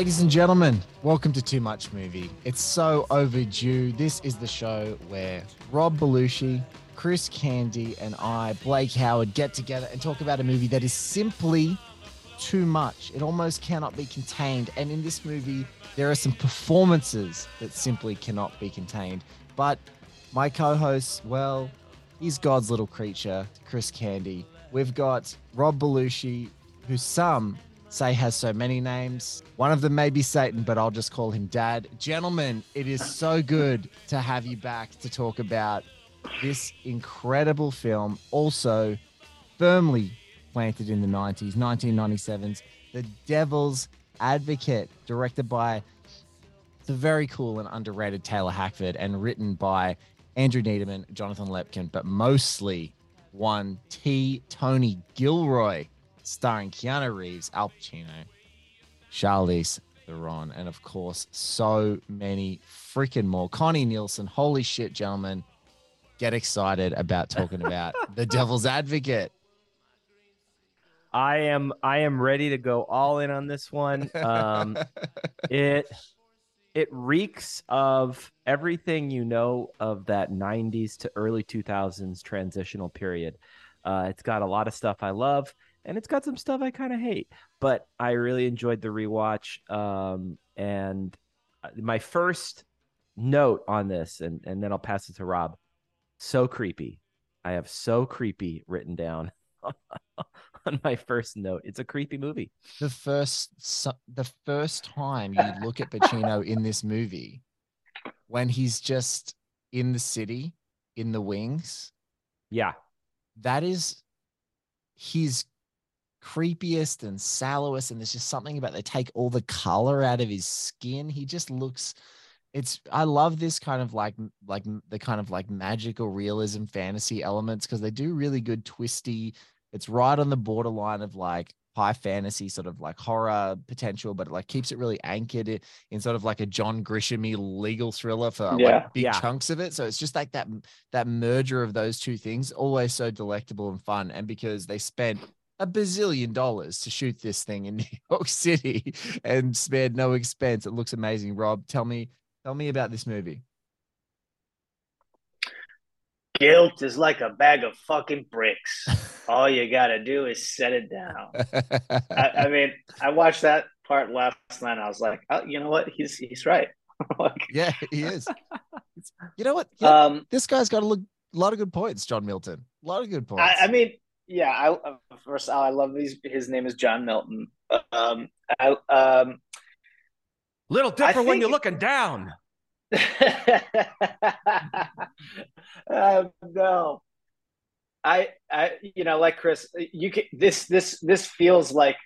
Ladies and gentlemen, welcome to Too Much Movie. It's so overdue. This is the show where Rob Belushi, Chris Candy, and I, Blake Howard, get together and talk about a movie that is simply too much. It almost cannot be contained. And in this movie, there are some performances that simply cannot be contained. But my co host, well, he's God's little creature, Chris Candy. We've got Rob Belushi, who some say has so many names. One of them may be Satan, but I'll just call him Dad. Gentlemen, it is so good to have you back to talk about this incredible film. Also, firmly planted in the 90s, 1997's The Devil's Advocate, directed by the very cool and underrated Taylor Hackford and written by Andrew Neiderman, Jonathan Lemkin, but mostly one T. Tony Gilroy starring Keanu Reeves, Al Pacino, Charlize Theron, and of course, so many freaking more. Connie Nielsen. Holy shit, gentlemen. Get excited about talking about The Devil's Advocate. I am I am ready to go all in on this one. Um, it it reeks of everything you know of that 90s to early 2000s transitional period. Uh, it's got a lot of stuff I love and it's got some stuff I kind of hate, but I really enjoyed the rewatch. Um, and uh, my first note on this, and, and then I'll pass it to Rob. So creepy. I have so creepy written down on my first note. It's a creepy movie. The first, the first time you look at Pacino in this movie, when he's just in the city, in the wings. Yeah. That is his creepiest and sallowest and there's just something about they take all the color out of his skin he just looks it's i love this kind of like like the kind of like magical realism fantasy elements because they do really good twisty it's right on the borderline of like high fantasy sort of like horror potential but it like keeps it really anchored in sort of like a john grisham legal thriller for yeah. like big yeah. chunks of it so it's just like that that merger of those two things always so delectable and fun and because they spent a bazillion dollars to shoot this thing in New York City and spared no expense. It looks amazing. Rob, tell me, tell me about this movie. Guilt is like a bag of fucking bricks. All you gotta do is set it down. I, I, mean, I watched that part last night. I was like, oh, you know what? He's he's right. like, yeah, he is. you know what? Um, this guy's got a, a lot of good points, John Milton. A lot of good points. I, I mean, yeah, I first of all, I love these. His name is John Milton. Um, I, um, little different think, when you're looking down. uh, no, I, I, you know, like Chris, you can this, this, this feels like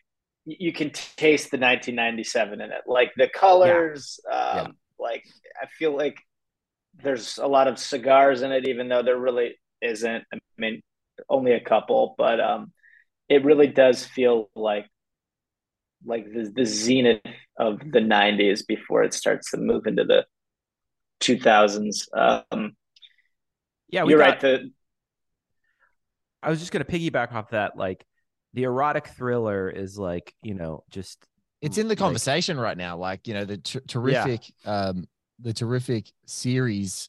you can taste the 1997 in it, like the colors. Yeah. Um, yeah. Like I feel like there's a lot of cigars in it, even though there really isn't. I mean, only a couple, but um, it really does feel like like the, the zenith of the 90s before it starts to move into the 2000s. Um, yeah, you're got, right. The, I was just going to piggyback off that. Like the erotic thriller is like, you know, just it's in the conversation like, right now. Like, you know, the t- terrific, yeah. um, the terrific series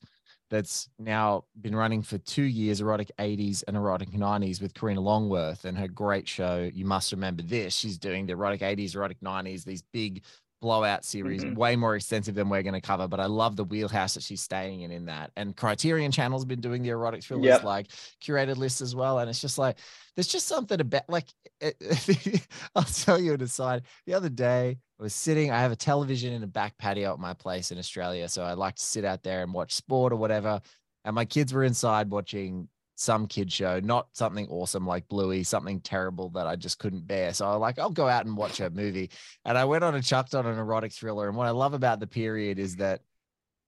that's now been running for two years, Erotic 80s and Erotic 90s with Karina Longworth and her great show. You must remember this. She's doing the Erotic 80s, Erotic 90s, these big blowout series, Mhm. way more extensive than we're going to cover. But I love the wheelhouse that she's staying in in that. And Criterion Channel's been doing the erotic thrillers Yep. like curated lists as well. And it's just like there's just something about like it, I'll tell you an aside. The other day I was sitting. I have a television in a back patio at my place in Australia, so I like to sit out there and watch sport or whatever. And my kids were inside watching some kid show, not something awesome like Bluey, something terrible that I just couldn't bear. So I like, I'll go out and watch a movie. And I went on and chucked on an erotic thriller. And what I love about the period is that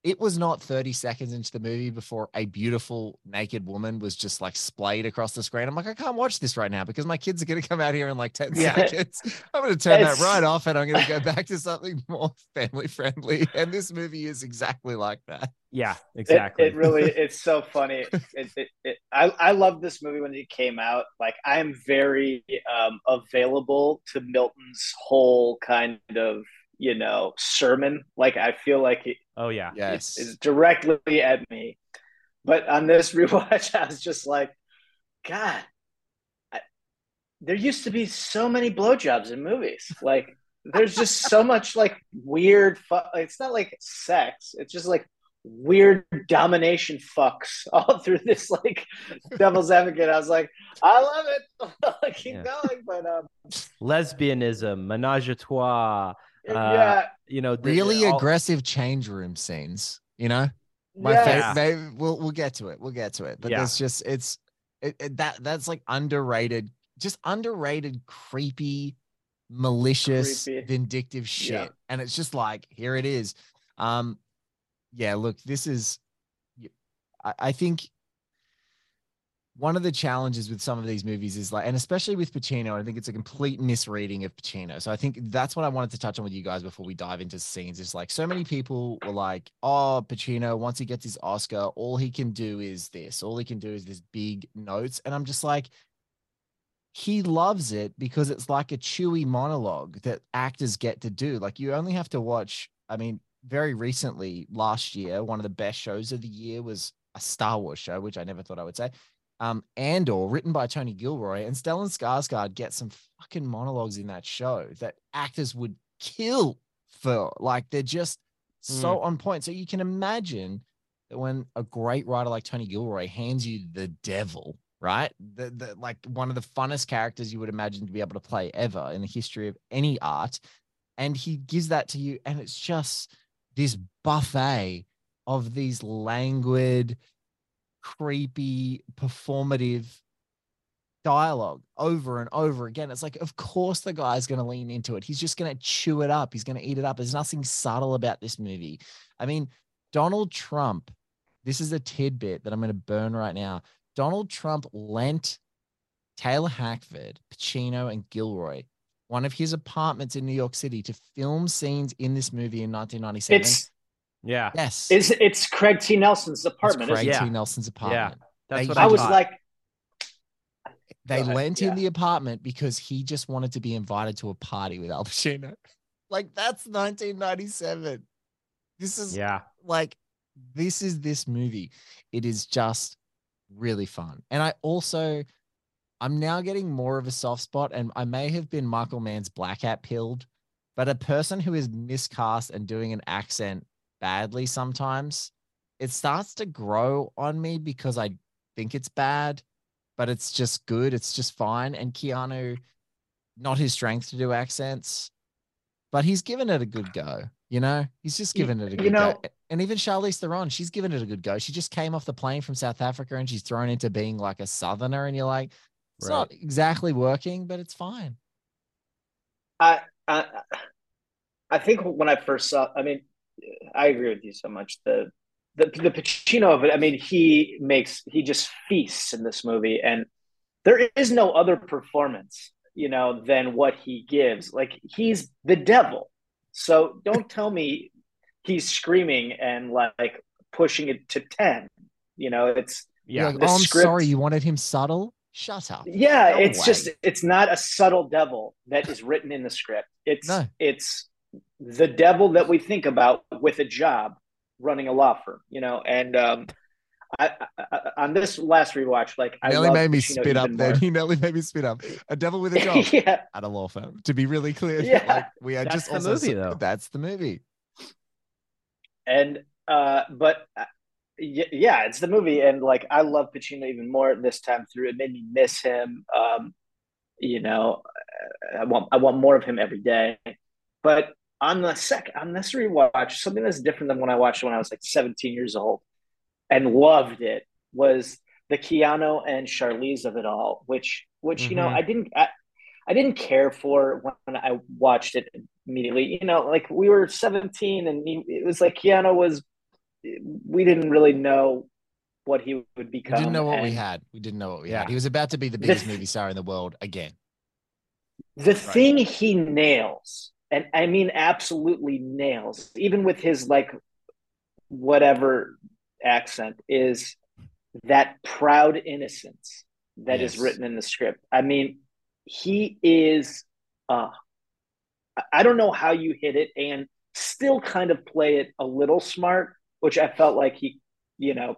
it was not 30 seconds into the movie before a beautiful naked woman was just like splayed across the screen. I'm like, I can't watch this right now because my kids are going to come out here in like 10 Yeah. seconds. I'm going to turn that right off and I'm going to go back to something more family friendly. And this movie is exactly like that. Yeah, It- exactly. It, really, it's so funny. It, it, it, I, I love this movie when it came out. Like, I am very um, available to Milton's whole kind of, you know, sermon. Like, I feel like it, oh yeah. Yes. is, is directly at me. But on this rewatch, I was just like, God, I, there used to be so many blowjobs in movies. Like, there's just so much like weird. Fu- it's not like sex. It's just like weird domination fucks all through this like devil's advocate. I was like, I love it. Keep Yeah. going, but um, Lesbianism, menage a trois. Uh, yeah, You know, the- Really all- aggressive change room scenes, you know? my yeah. favorite we'll we'll get to it we'll get to it but Yeah. there's just it's it, it- that that's like underrated just underrated creepy malicious Creepy. vindictive shit Yeah. and it's just like here it is um yeah look this is I think one of the challenges with some of these movies is like, and especially with Pacino, I think it's a complete misreading of Pacino. So I think that's what I wanted to touch on with you guys before we dive into scenes. Is like so many people were like, "Oh, Pacino, once he gets his Oscar, all he can do is this. All he can do is this big notes." And I'm just like, he loves it because it's like a chewy monologue that actors get to do. Like you only have to watch. I mean, very recently, last year, one of the best shows of the year was a Star Wars show, which I never thought I would say um, Andor, written by Tony Gilroy, and Stellan Skarsgård get some fucking monologues in that show that actors would kill for. Like they're just so on point. So you can imagine that when a great writer like Tony Gilroy hands you the devil, right? The, the like one of the funnest characters you would imagine to be able to play ever in the history of any art, and he gives that to you, and it's just this buffet of these languid creepy performative dialogue over and over again. It's like, of course, the guy's going to lean into it. He's just going to chew it up. He's going to eat it up. There's nothing subtle about this movie. I mean, Donald Trump, this is a tidbit that I'm going to burn right now. Donald Trump lent Taylor Hackford, Pacino, and Gilroy one of his apartments in New York City to film scenes in this movie in 1997. It's Yeah. yes, it's it's Craig T. Nelson's it's apartment. Craig isn't it? T. Nelson's apartment. Yeah. That's They- what I was thought. like, They Go ahead, lent yeah. him the apartment because he just wanted to be invited to a party with Al Pacino. Like that's 1997. This is yeah. like this is this movie. It is just really fun. And I also I'm now getting more of a soft spot and I may have been Michael Mann's black hat pilled, but a person who is miscast and doing an accent badly sometimes, it starts to grow on me because I think it's bad, but it's just good. It's just fine. And Keanu, not his strength to do accents, but he's given it a good go. You know, he's just given it a you good know- go. And even Charlize Theron, she's given it a good go. She just came off the plane from South Africa and she's thrown into being like a southerner, and you're like, it's not exactly working, but it's fine. I, I I think when I first saw, I mean, I agree with you so much. The the the Pacino of it. I mean, he makes he just feasts in this movie, and there is no other performance, you know, than what he gives. Like he's the devil. So don't tell me he's screaming and like pushing it to ten. You know, it's Yeah. like, oh, I'm script- sorry, you wanted him subtle? Shut up. yeah No it's way. just it's not a subtle devil that is written in the script it's No. it's the devil that we think about with a job running a law firm you know and um I, I, on this last rewatch, like I nearly made me Pacino spit up. Then he nearly made me spit up. A devil with a job yeah, at a law firm. To be really clear, Yeah. like, we are That's just the also movie, though. that's the movie. and uh, but uh, y- yeah, it's the movie, and like I love Pacino even more this time through. It made me miss him. Um, you know, I want I want more of him every day. But on the second on this rewatch, something that's different than when I watched it when I was like 17 years old and loved it was the Keanu and Charlize of it all, which which you know Mhm. I didn't I, I didn't care for when I watched it immediately. You know, like we were 17 and he, it was like Keanu was we didn't really know what he would We become. didn't know what we had. We didn't know what we Yeah. had. He was about to be the The biggest th- movie star in the world again. The thing he nails, and I mean absolutely nails, even with his like whatever accent, is that proud innocence that is Yes. written in the script. I mean, he is uh I- I don't know how you hit it and still kind of play it a little smart, which I felt like he, you know,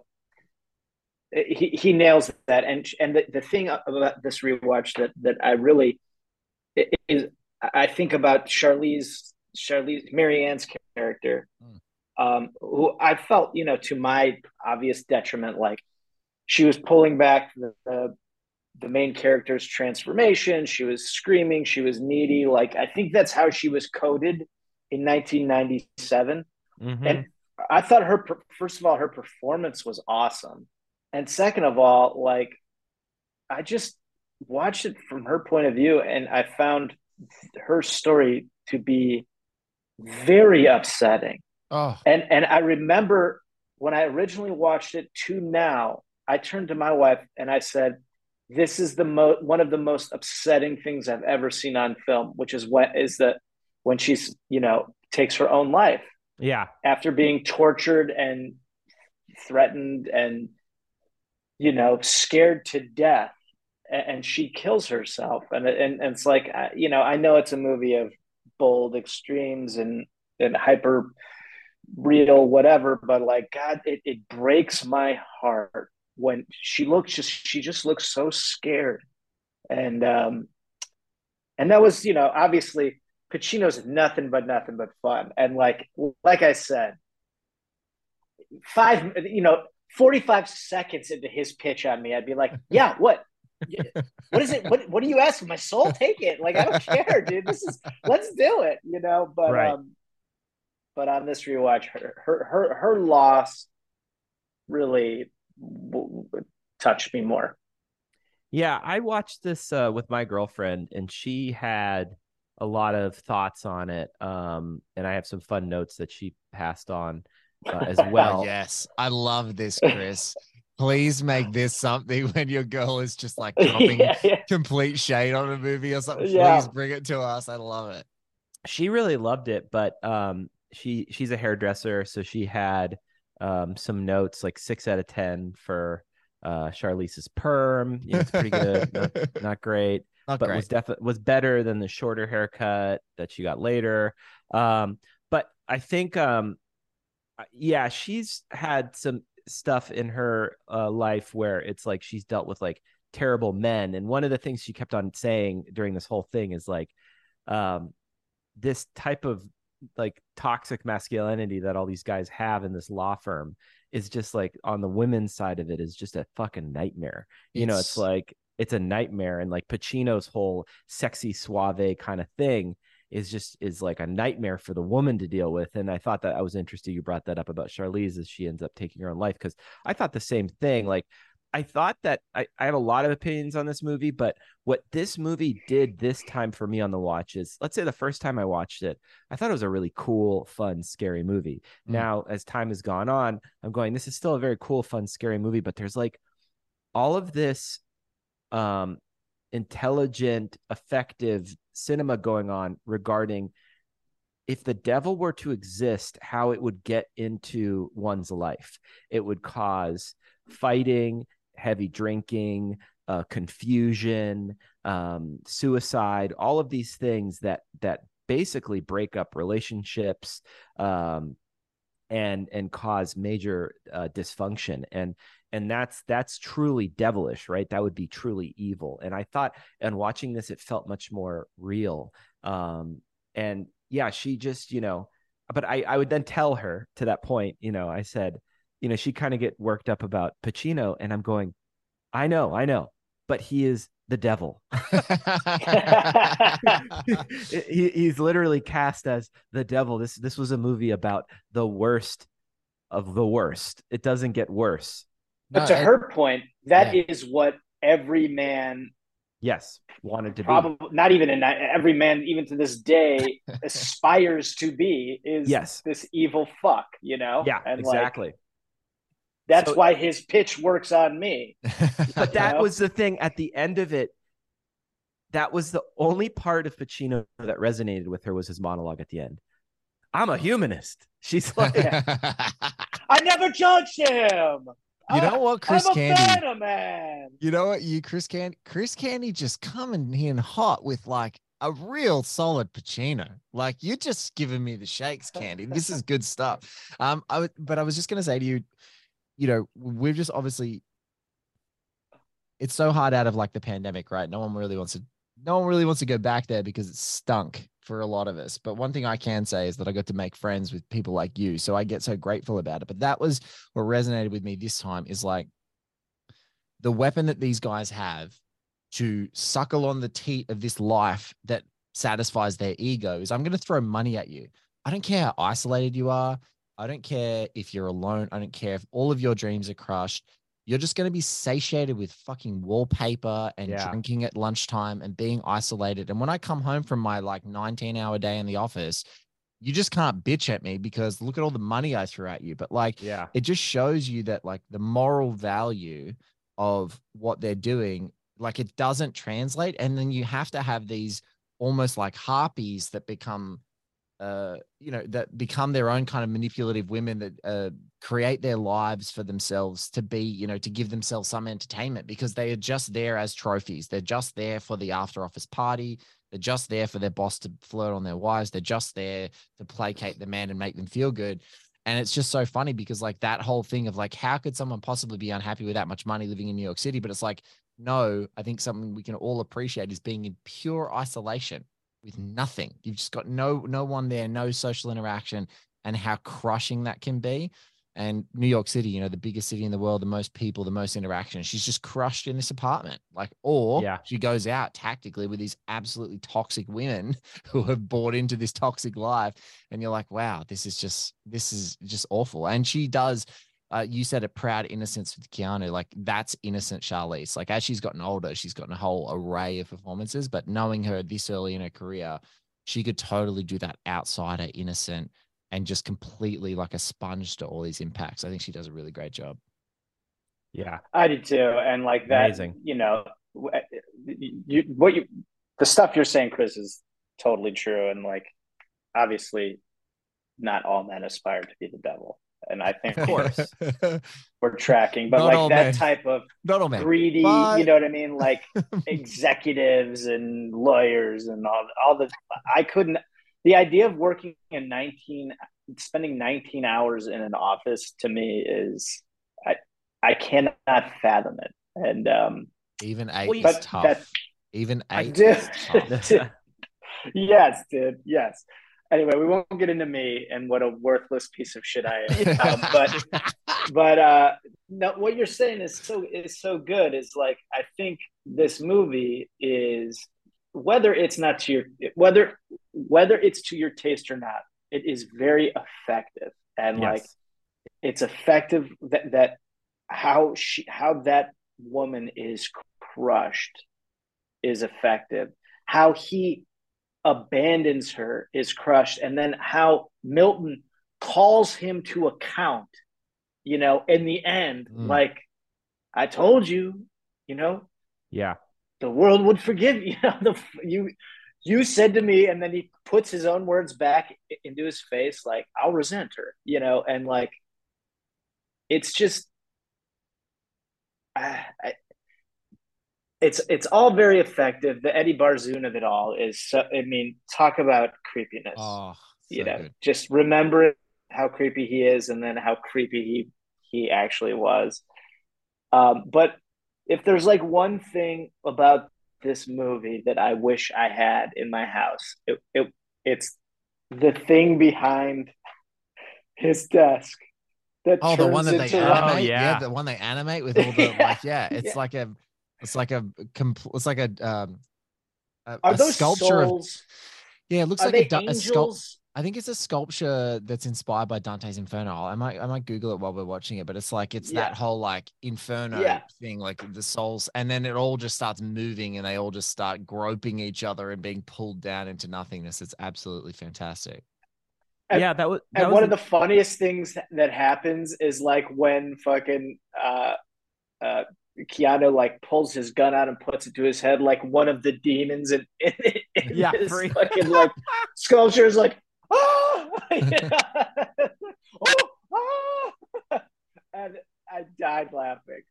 he, he nails that. And and the, the thing about this rewatch that that I really is I think about Charlize Charlize Marianne's character, um, who I felt, you know, to my obvious detriment, like she was pulling back the, the the main character's transformation. She was screaming. She was needy. Like I think that's how she was coded in 1997. Mhm. And I thought her first of all her performance was awesome, and second of all, like I just watched it from her point of view, and I found her story to be very upsetting. Oh, And and I remember when I originally watched it to now, I turned to my wife and I said, "This is the mo- one of the most upsetting things I've ever seen on film." Which is what is that when she's you know takes her own life yeah. after being tortured and threatened and you know scared to death and she kills herself. And and, and it's like you know I know it's a movie of bold extremes and and hyper real whatever but like god it, it breaks my heart when she looks just she just looks so scared. And um and that was you know obviously Pacino's nothing but nothing but fun. And like like I said five you know 45 seconds into his pitch on me I'd be like yeah what what is it what what are you ask? my soul take it like I don't care dude this is let's do it you know but Right. um but on this rewatch her her her, her loss really w- w- touched me more Yeah, I watched this uh, with my girlfriend, and she had a lot of thoughts on it. Um, and I have some fun notes that she passed on uh, as well. Oh, yes. I love this, Chris. Please make this something when your girl is just like dropping yeah, yeah. complete shade on a movie or something. Yeah. Please bring it to us. I love it. She really loved it, but um, she she's a hairdresser, so she had um some notes like six out of ten for uh Charlize's perm. You know, it's pretty good, not, not great. Not but great. was definitely was better than the shorter haircut that she got later. Um, but I think, um, uh, yeah, she's had some stuff in her uh, life where it's like she's dealt with like terrible men, and one of the things she kept on saying during this whole thing is like, um, this type of like toxic masculinity that all these guys have in this law firm is just like on the women's side of it is just a fucking nightmare. You know, it's It's- like it's a nightmare and like Pacino's whole sexy suave kind of thing is just is like a nightmare for the woman to deal with and I thought that I was interested you brought that up about Charlize as she ends up taking her own life cuz I thought the same thing like I thought that I, I have a lot of opinions on this movie, but what this movie did this time for me on the watch is let's say the first time I watched it, I thought it was a really cool, fun, scary movie. Mm. Now, as time has gone on, I'm going, this is still a very cool, fun, scary movie, but there's like all of this um intelligent, effective cinema going on regarding if the devil were to exist, how it would get into one's life. It would cause fighting, heavy drinking, uh, confusion, um, suicide, all of these things that that basically break up relationships, um, and and cause major uh, dysfunction. And and that's that's truly devilish right? That would be truly evil. And i thought and watching this it felt much more real. Um and yeah she just you know but i i would then tell her to that point you know i said you know she kind of get worked up about pacino and i'm going i know i know but he is the devil. He, he's literally cast as the devil. This this was a movie about the worst of the worst. It doesn't get worse. But No, to and- her point, that is Yeah. what every man yes wanted to be. probably not even in every man even to this day aspires to be is Yes. this evil fuck you know? Yeah and like exactly that's So- why his pitch works on me but that know? was the thing at the end of it that was the only part of pacino that resonated with her was his monologue at the end i'm a humanist she's like i never judged him You know what, Chris I'm a Candy? Phantom man You know what, you Chris Candy, Chris Candy just coming in hot with like a real solid Pacino. Like you're just giving me the shakes, Candy. This is good stuff. Um, I would, but I was just gonna say to you, you know, we've just obviously, it's so hard out of like the pandemic, right? No one really wants to, no one really wants to go back there because it stunk for a lot of us. But one thing I can say is that I got to make friends with people like you, so I get so grateful about it. But that was what resonated with me this time is like the weapon that these guys have to suckle on the teat of this life that satisfies their ego is I'm going to throw money at you. I don't care how isolated you are. I don't care if you're alone. I don't care if all of your dreams are crushed. You're just going to be satiated with fucking wallpaper and Yeah. drinking at lunchtime and being isolated. And when I come home from my like 19 hour day in the office, you just can't bitch at me because look at all the money I threw at you. But like, yeah it just shows you that like the moral value of what they're doing like it doesn't translate and then you have to have these almost like harpies that become uh you know that become their own kind of manipulative women that uh create their lives for themselves to be you know to give themselves some entertainment because they are just there as trophies. They're just there for the after office party. They're just there for their boss to flirt on their wives. They're just there to placate the man and make them feel good. And it's just so funny because like that whole thing of like how could someone possibly be unhappy with that much money living in new york city? But it's like no i think something we can all appreciate is being in pure isolation with nothing. You've just got no no one there no social interaction and how crushing that can be. And new york city you know the biggest city in the world the most people the most interaction. She's just crushed in this apartment like or Yeah. she goes out tactically with these absolutely toxic women who have bought into this toxic life and you're like wow this is just this is just awful. And she does uh, you said a proud innocence with Keanu. Like that's innocent Charlize. Like as she's gotten older, she's gotten a whole array of performances. But knowing her this early in her career, she could totally do that outsider, innocent, and just completely like a sponge to all these impacts. I think she does a really great job. yeah i did too and like that Amazing. you know w- you what you the stuff you're saying chris is totally true and like obviously not all men aspire to be the devil and i think Of course. we're tracking but Not like that men. type of Not all men. greedy but- you know what i mean like executives and lawyers and all all the I couldn't the idea of working in 19 spending 19 hours in an office to me is I I cannot fathom it. And um Even eight Well, is tough. that Even I eight is tough. yes, dude. Yes. Anyway, we won't get into me and what a worthless piece of shit I am. Um, but but uh no what you're saying is so is so good is like i think this movie is whether it's not to your whether whether it's to your taste or not it is very effective and like it's effective that that how she how that woman is crushed is effective how he abandons her is crushed and then how milton calls him to account you know in the end Mm. like i told you you know yeah the world would forgive you. You know, the, you you said to me, and then he puts his own words back into his face, like I'll resent her, you know, and like it's just, I, I, it's it's all very effective. The Eddie Barzoon of it all is, so, I mean, talk about creepiness. oh, you so know, good. just remember how creepy he is and then how creepy he he actually was. Um, but if there's like one thing about this movie that I wish I had in my house, it, it it's the thing behind his desk that Oh, the one that they animate. Oh, yeah. yeah. the one they animate with all the Yeah. like. Yeah, it's Yeah. like a, it's like a, compl- it's like a, um, a, Are a those sculpture. Of, souls? yeah, it looks Are like they a, du- a sculpt. angels? I think it's a sculpture that's inspired by Dante's Inferno. I might I might Google it while we're watching it, but it's like it's Yeah. that whole like Inferno Yeah. thing, like the souls, and then it all just starts moving and they all just start groping each other and being pulled down into nothingness. It's absolutely fantastic. And- yeah, that was that and was one an- of the funniest things that happens is like when fucking uh uh Keanu like pulls his gun out and puts it to his head like one of the demons in, Yeah, his free- fucking like sculpture is like oh, oh, ah! and I died laughing.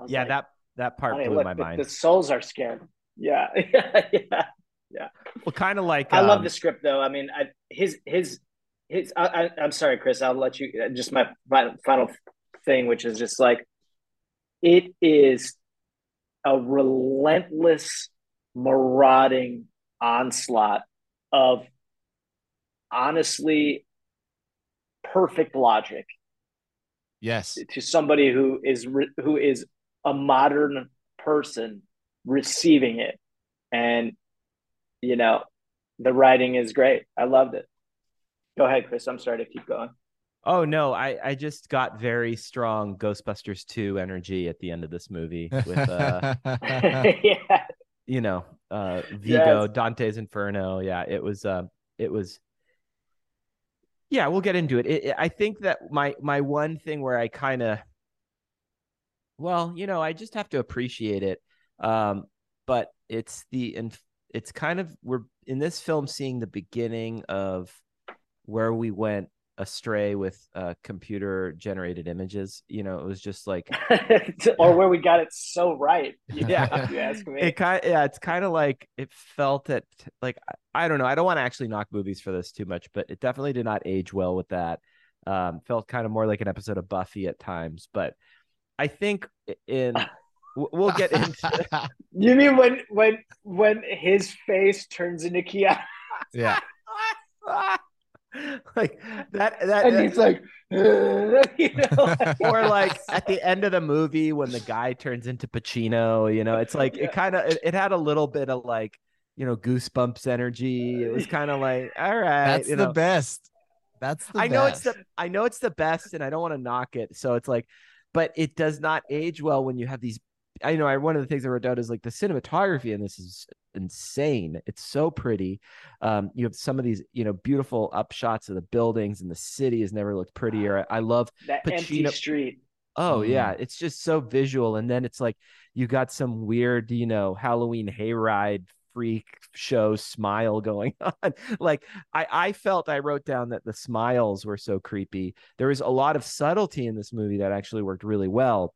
I yeah like, that that part blew look, my the, mind. the souls are scared. Yeah, yeah, yeah. well, kind of like I love um, the script though. I mean, I, his his his. I, I, I'm sorry, Chris. I'll let you. uh, Just my final thing, which is just like it is a relentless, marauding onslaught of honestly perfect logic. Yes. to somebody who is re- who is a modern person receiving it. And you know the writing is great. I loved it. Go ahead chris. I'm sorry to keep going Oh no, I I just got very strong Ghostbusters 2 energy at the end of this movie with uh yeah you know, uh Vigo, Yes. Dante's Inferno. Yeah, it was uh it was Yeah, we'll get into it. It- it- I think that my my one thing where I kind of well, you know, I just have to appreciate it. Um but it's the inf- it's kind of we're in this film seeing the beginning of where we went astray with uh computer generated images you know it was just like or where we got it so right Yeah. if you ask me it kind yeah it's kind of like it felt it like I, I don't know i don't want to actually knock movies for this too much but it definitely did not age well with that um felt kind of more like an episode of buffy at times but i think in we'll- we'll get into you mean when when when his face turns into Keanu yeah. like that that and he's uh, like you know like- or like at the end of the movie when the guy turns into Pacino, you know, it's like Yeah. it kind of it, it had a little bit of like you know goosebumps energy. It was kind of like all right, That's you the know. best. That's the I know it's the I know it's the best, and I don't want to knock it. So it's like, but it does not age well when you have these. I know I one of the things I wrote down is like the cinematography in this is insane. It's so pretty. Um, you have some of these you know beautiful upshots of the buildings, and the city has never looked prettier. I, I love that empty street Oh Mm. yeah, it's just so visual, and then it's like you got some weird, you know, Halloween hayride freak show smile going on. like I, I felt I wrote down that the smiles were so creepy. There was a lot of subtlety in this movie that actually worked really well.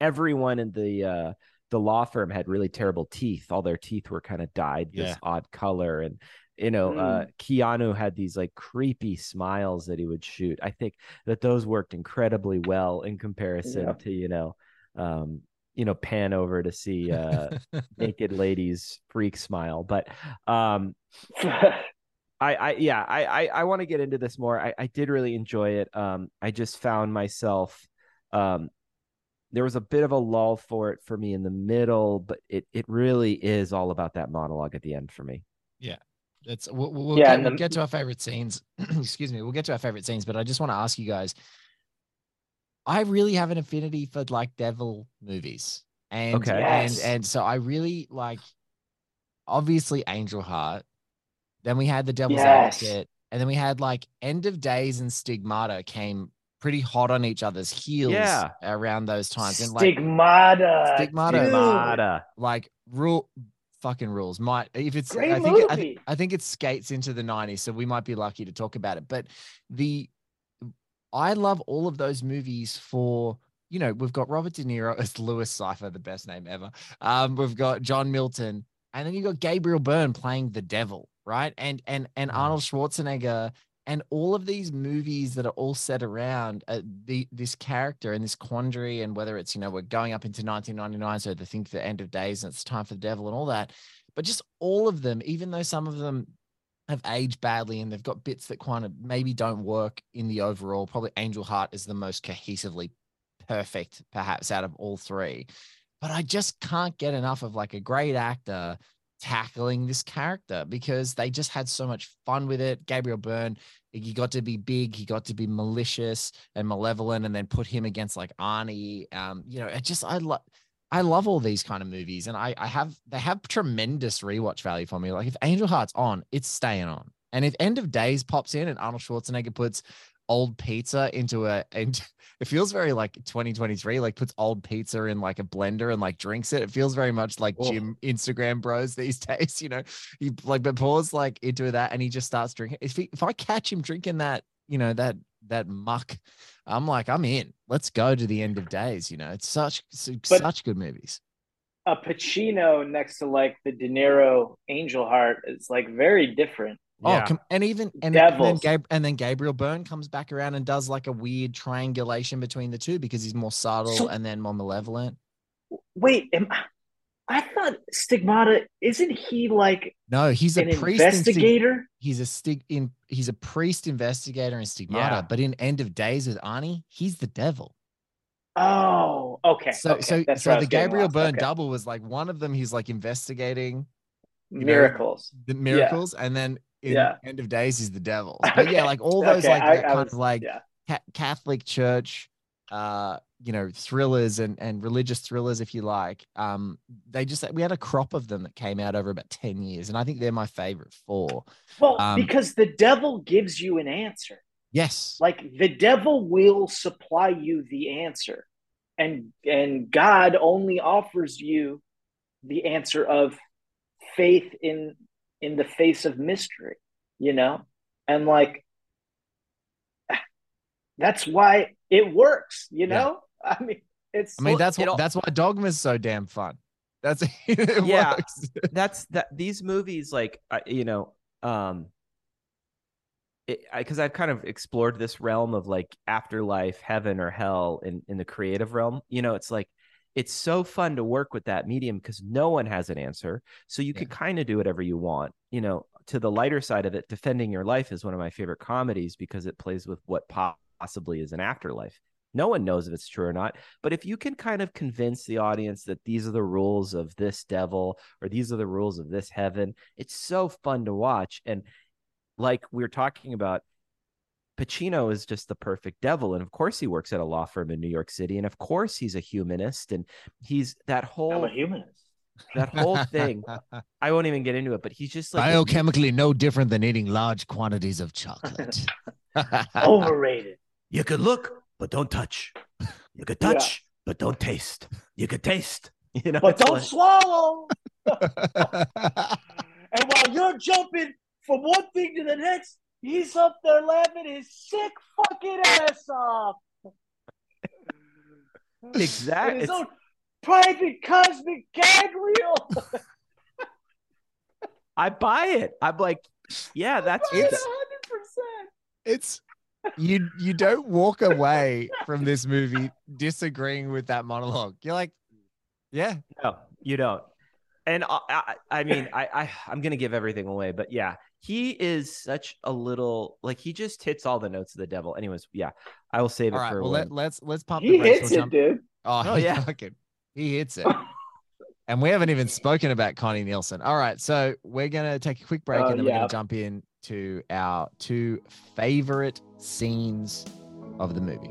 Everyone in the uh, the law firm had really terrible teeth. All their teeth were kind of dyed this Yeah. odd color, and you know, uh, Keanu had these like creepy smiles that he would shoot. I think that those worked incredibly well in comparison Yeah. to you know um you know pan over to see uh naked ladies freak smile but um i i yeah i i, I want to get into this more I, I did really enjoy it um i just found myself um there was a bit of a lull for it for me in the middle but it it really is all about that monologue at the end for me It's we'll, we'll, Yeah, get, and we'll get to our favorite scenes. Excuse me. We'll get to our favorite scenes, but I just want to ask you guys. I really have an affinity for like devil movies, and Okay. and and so I really like, obviously Angel Heart. Then we had the Devil's Yes. Advocate, and then we had like End of Days and Stigmata came pretty hot on each other's heels Yeah. around those times, and like Stigmata. Stigmata. Stigmata. like rule fucking rules might if it's Great i think it, I, movie. I think it skates into the 90s so we might be lucky to talk about it but the i love all of those movies for you know we've got robert de niro as louis cyphre the best name ever um we've got john milton and then you got gabriel byrne playing the devil right and and and Mm. arnold schwarzenegger and all of these movies that are all set around uh, the this character and this quandary and whether it's you know we're going up into 1999 so they think the end of days and it's time for the devil and all that but just all of them even though some of them have aged badly and they've got bits that kind of maybe don't work in the overall probably angel heart is the most cohesively perfect perhaps out of all three but i just can't get enough of like a great actor tackling this character because they just had so much fun with it. Gabriel Byrne, he got to be big, he got to be malicious and malevolent, and then put him against like Arnie. Um, you know, it just I love I love all these kind of movies, and I I have they have tremendous rewatch value for me. Like if Angel Heart's on, it's staying on. And if End of Days pops in and Arnold Schwarzenegger puts old pizza into a and it feels very like 2023 like puts old pizza in like a blender and like drinks it. It feels very much like Oh. gym instagram bros these days you know? He like but pours like into that and he just starts drinking. If he, if i catch him drinking that you know that that muck i'm like i'm in. Let's go to the end of days you know? It's such su- But- such good movies. A Pacino next to like the De Niro Angel Heart is like very different. Oh, Yeah. com- and even and, and then Gab- and then Gabriel Byrne comes back around and does like a weird triangulation between the two because he's more subtle So- and then more malevolent. Wait, am I, I thought Stigmata isn't he like No, he's a an priest. in Stig- investigator? he's a stig in he's a priest investigator in Stigmata, Yeah. but in End of Days with Arnie, he's the devil. Oh, okay. So okay. so That's so the Gabriel lost. Byrne Okay. double was like one of them. He's like investigating know, miracles. the miracles, and then in Yeah. End of Days is the devil. But yeah, like all those Okay, like I- that I kind was- of like yeah. ca- Catholic Church, uh, you know, thrillers and and religious thrillers, if you like. Um, they just we had a crop of them that came out over about ten years, and I think they're my favorite four. Well, Um, because the devil gives you an answer. Yes, Like the devil will supply you the answer. And and God only offers you the answer of faith in in the face of mystery, you know? And like that's why it works, you Yeah. know? I mean, it's I mean that's what it'll- that's why Dogma's so damn fun. That's it Yeah. works. that's that these movies like I you know um because I've kind of explored this realm of like afterlife, heaven or hell in in the creative realm. You know, it's like it's so fun to work with that medium because no one has an answer, so you Yeah. can kind of do whatever you want. You know, to the lighter side of it, defending your life is one of my favorite comedies because it plays with what possibly is an afterlife. No one knows if it's true or not, but if you can kind of convince the audience that these are the rules of this devil or these are the rules of this heaven, it's so fun to watch. And like we're talking about, Pacino is just the perfect devil. And of course, he works at a law firm in New York City. And of course, he's a humanist. And he's that I'm whole a humanist. that whole thing. I won't even get into it, but he's just like this- Biochemically no different than eating large quantities of chocolate. Overrated. You could look, but don't touch. You could Yeah. touch, but don't taste. You could taste. You know, But don't like- swallow. And while you're jumping from one thing to the next, he's up there laughing his sick fucking ass off. Exactly. His it's- own private cosmic gag reel. I buy it. I'm like, yeah, that's It's- hundred percent. it's you you don't walk away from this movie disagreeing with that monologue. You're like, yeah, No, you don't. And I, I, I mean, I, I, I'm gonna give everything away, but yeah, he is such a little like he just hits all the notes of the devil. Anyways, yeah, I will save all it right. for Well, when- let, let's let's pump He the brakes. hits We'll it, jump- dude. Oh, Oh, he yeah. fucking- he hits it. and we haven't even spoken about Connie Nielsen. All right, so we're gonna take a quick break Oh, and then we're gonna jump in to our two favorite scenes of the movie.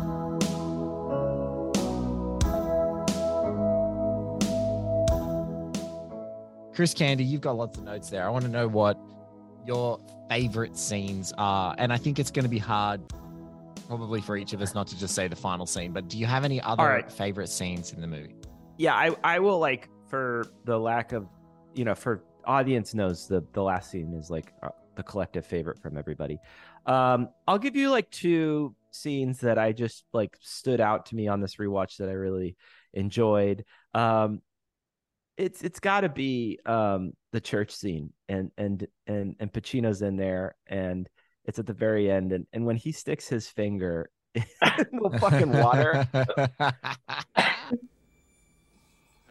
Chris Candy, you've got lots of notes there. I want to know what your favorite scenes are. And I think it's going to be hard, probably for each of us, not to just say the final scene, but do you have any other right. favorite scenes in the movie? Yeah, I, I will like for the lack of, you know, for audience knows the the last scene is like uh, the collective favorite from everybody. Um, I'll give you like two scenes that I just like stood out to me on this rewatch that I really enjoyed. Um, it's it's got to be um the church scene and and and and Pacino's in there and it's at the very end and and when he sticks his finger in the fucking water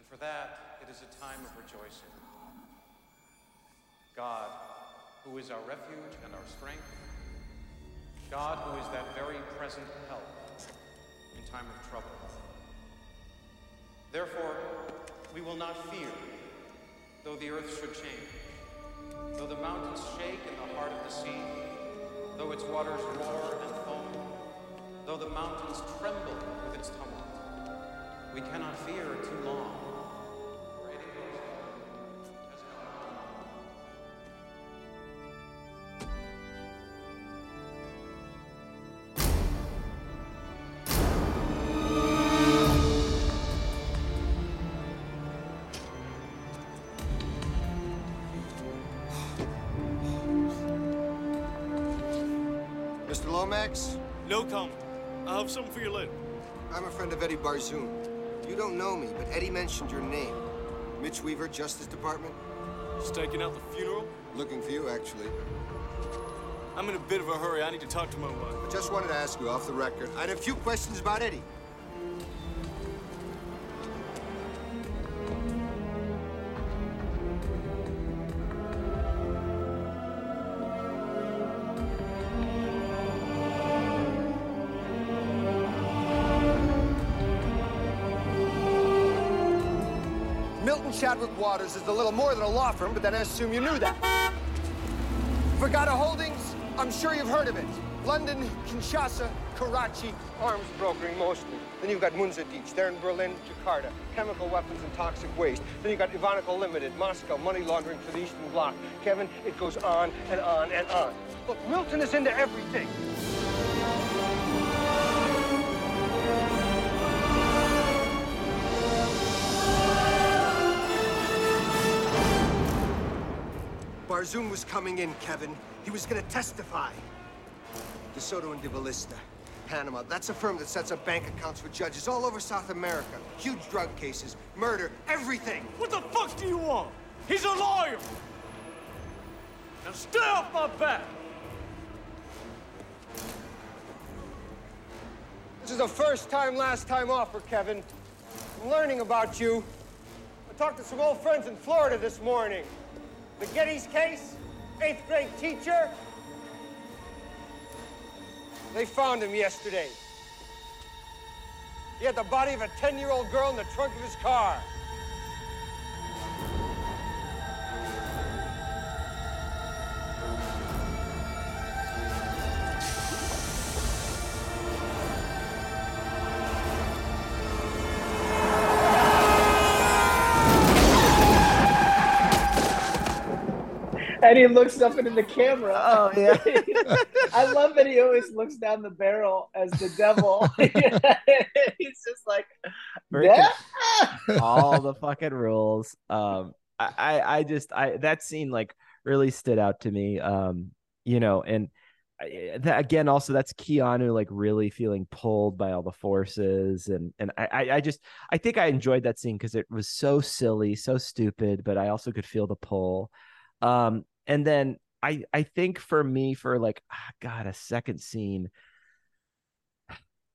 And for that, it is a time of rejoicing. God, who is our refuge and our strength, God, who is that very present help in time of trouble. Therefore, we will not fear, though the earth should change, though the mountains shake in the heart of the sea, though its waters roar and foam, though the mountains tremble with its tumult. We cannot fear too long. Lomax, No comment. I'll have something for you later. I'm a friend of Eddie Barzoon. You don't know me, but Eddie mentioned your name. Mitch Weaver, Justice Department. Just taking out the funeral. Looking for you, actually. I'm in a bit of a hurry. I need to talk to my wife. I just wanted to ask you off the record. I had a few questions about Eddie. Waters is a little more than a law firm, but then I assume you knew that. Vergata Holdings, I'm sure you've heard of it. London, Kinshasa, Karachi, arms brokering mostly. Then you've got Munza Deach, they're in Berlin, Jakarta, chemical weapons and toxic waste. Then you've got Ivaniko Limited, Moscow, money laundering for the Eastern Bloc. Kevin, it goes on and on and on. Look, Milton is into everything. Barzoon was coming in, Kevin. He was gonna testify. DeSoto and De Ballista, Panama. That's a firm that sets up bank accounts for judges all over South America. Huge drug cases, murder, everything. What the fuck do you want? He's a lawyer. Now stay off my back. This is the first time, last time offer, Kevin. I'm learning about you. I talked to some old friends in Florida this morning. The Gettys case, eighth grade teacher. They found him yesterday. He had the body of a 10 year old girl in the trunk of his car. And he looks up into the camera. Oh, yeah. I love that he always looks down the barrel as the devil. He's just like, yeah. all the fucking rules. Um, I, I, I just, I that scene like really stood out to me. Um, you know, and I, that, again, also that's Keanu like really feeling pulled by all the forces, and and I, I, I just, I think I enjoyed that scene because it was so silly, so stupid, but I also could feel the pull. Um, and then I, I think for me, for like, ah, God, a second scene.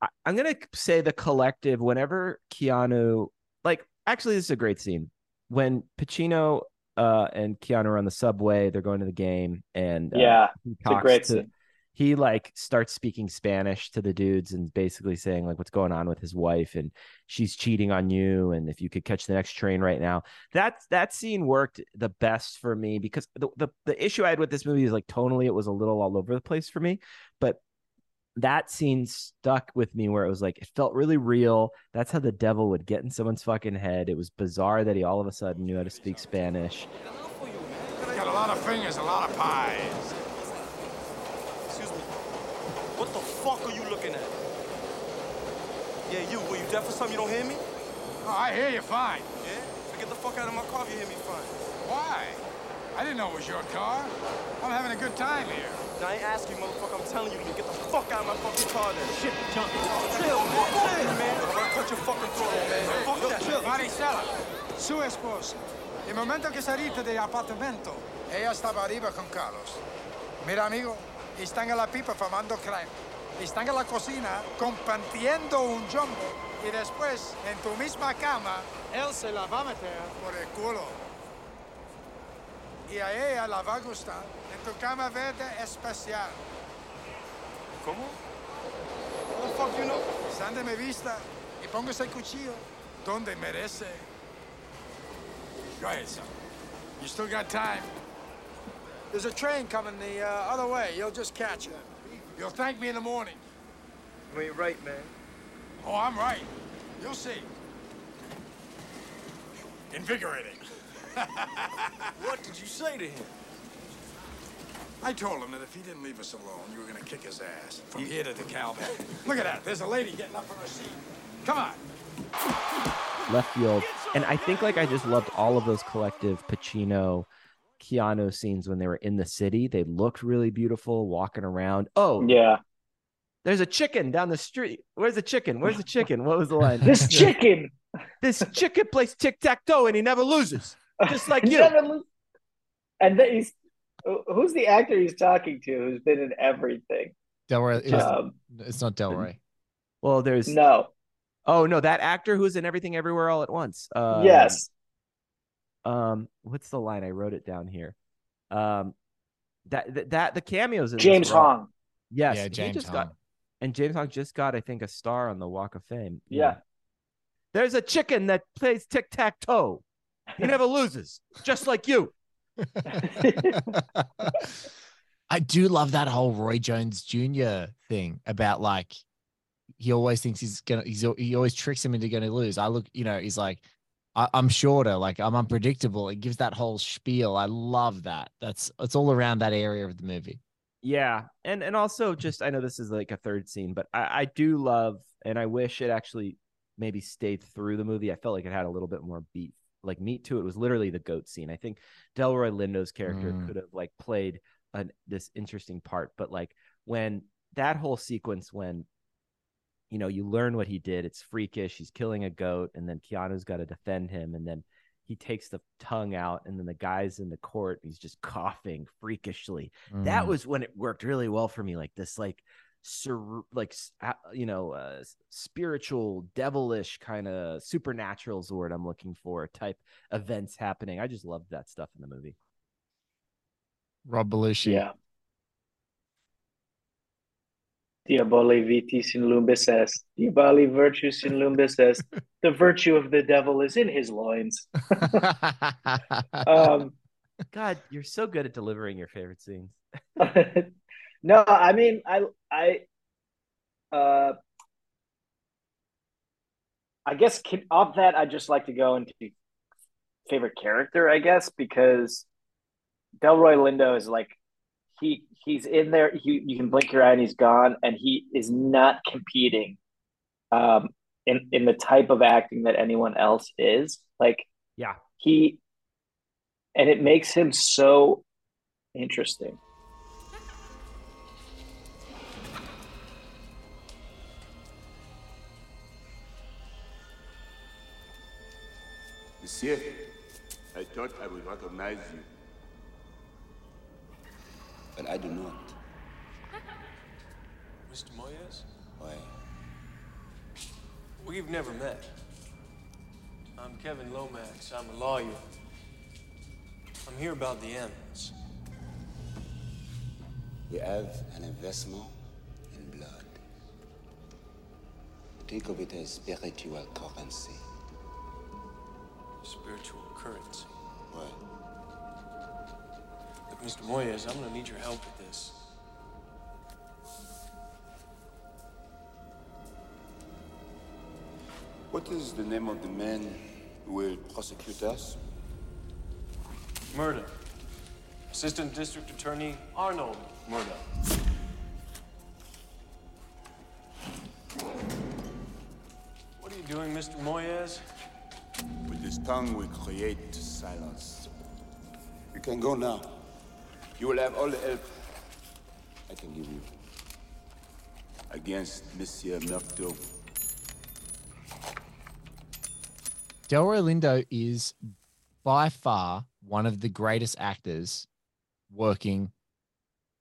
I, I'm gonna say the collective. Whenever Keanu, like, actually, this is a great scene when Pacino uh, and Keanu are on the subway. They're going to the game, and uh, Yeah, it's a great to- scene. He like starts speaking Spanish to the dudes and basically saying like what's going on with his wife and she's cheating on you and if you could catch the next train right now. That that scene worked the best for me because the, the the issue I had with this movie is like tonally it was a little all over the place for me, but that scene stuck with me where it was like it felt really real. That's how the devil would get in someone's fucking head. It was bizarre that he all of a sudden knew how to speak Spanish. Got a lot of fingers, a lot of pies. Excuse me. What the fuck are you looking at? Yeah, you. Were you deaf or something? You don't hear me? Oh, I hear you fine. Yeah? So get the fuck out of my car if you hear me fine. Why? I didn't know it was your car. I'm having a good time here. Now, I ain't asking you, motherfucker. I'm telling you to get the fuck out of my fucking car then. Shit, jump. Chill, man. Chill, man. I'm gonna cut your fucking throat, man. Fuck that. Chill. Maricela, su esposa. Il momento che salite dell'appartamento, ella stava arriba con Carlos. Mira, amigo, están en la pipa fumando creme. Están en la cocina compartiendo un jumbo. Y después, en tu misma cama, él se la va a meter por el culo. Y a ella la va a gustar en tu cama verde especial. ¿Cómo? The fuck you know? Sande mi vista y póngase el cuchillo donde merece. Go ahead, son. You still got time. There's a train coming the uh, other way. You'll just catch it. You'll thank me in the morning. You ain't right, man. Oh, I'm right. You'll see. Invigorating. What did you say to him? I told him that if he didn't leave us alone, you were gonna kick his ass from here to DeKalb. Look at that. There's a lady getting up from her seat. Come on. left field. And I think like I just loved all of those collective Pacino, Keanu scenes when they were in the city. They looked really beautiful walking around. Oh, Yeah. there's a chicken down the street. Where's the chicken? Where's the chicken? What was the line? This chicken. this chicken plays tic tac toe and he never loses, just like you. Never lo- And then he's who's the actor he's talking to who's been in everything? Delroy. It's, Um, it's not Delroy. Well, there's no. oh no, that actor who's in everything everywhere all at once. Uh, yes. Um, what's the line? I wrote it down here. Um, that that, that the cameos in James Hong. Yes, yeah, he James just Hong. got and James Hong just got, I think, a star on the Walk of Fame. Yeah. There's a chicken that plays tic tac toe. He never loses, just like you. I do love that whole Roy Jones Jr. thing about like he always thinks he's gonna he's he always tricks him into gonna lose. I look, you know, he's like, I, I'm shorter, like I'm unpredictable. It gives that whole spiel. I love that. That's it's all around that area of the movie. Yeah, and and also just I know this is like a third scene, but I, I do love and I wish it actually maybe stayed through the movie. I felt like it had a little bit more beat, like meat to it. It was literally the goat scene. I think Delroy Lindo's character Mm. could have like played an, this interesting part, but like when that whole sequence when you know you learn what he did, it's freakish. He's killing a goat, and then Keanu's got to defend him, and then he takes the tongue out, and then the guy's in the court. He's just coughing freakishly that Mm. was when it worked really well for me like this like sur- like you know uh spiritual devilish kind of supernatural is the word i'm looking for type events happening i just loved that stuff in the movie Rob Belushi. Yeah. Diaboli vitis in lumbis est. Diaboli virtus in lumbis est. The virtue of the devil is in his loins. Um, god you're so good at delivering your favorite scenes no, I mean, I, I, uh, I guess can, off that, I'd just like to go into favorite character, I guess, because Delroy Lindo is like he he's in there. He, you can blink your eye and he's gone, and he is not competing, um, in in the type of acting that anyone else is. Like yeah he, and it makes him so interesting. Monsieur, I thought I would recognize you. But I do not. Mr. Moyez? Why? We've never met. I'm Kevin Lomax. I'm a lawyer. I'm here about the M's. We have an investment in blood. Think of it as spiritual currency. Spiritual currency. What? Mr. Moyez, I'm gonna need your help with this. What is the name of the man who will prosecute us? Murda. Assistant District Attorney Arnold Murda. What are you doing, Mr. Moyez? With his tongue, we create silence. You can go now. You will have all the help I can give you. Against Monsieur Murtaugh. Delroy Lindo is by far one of the greatest actors working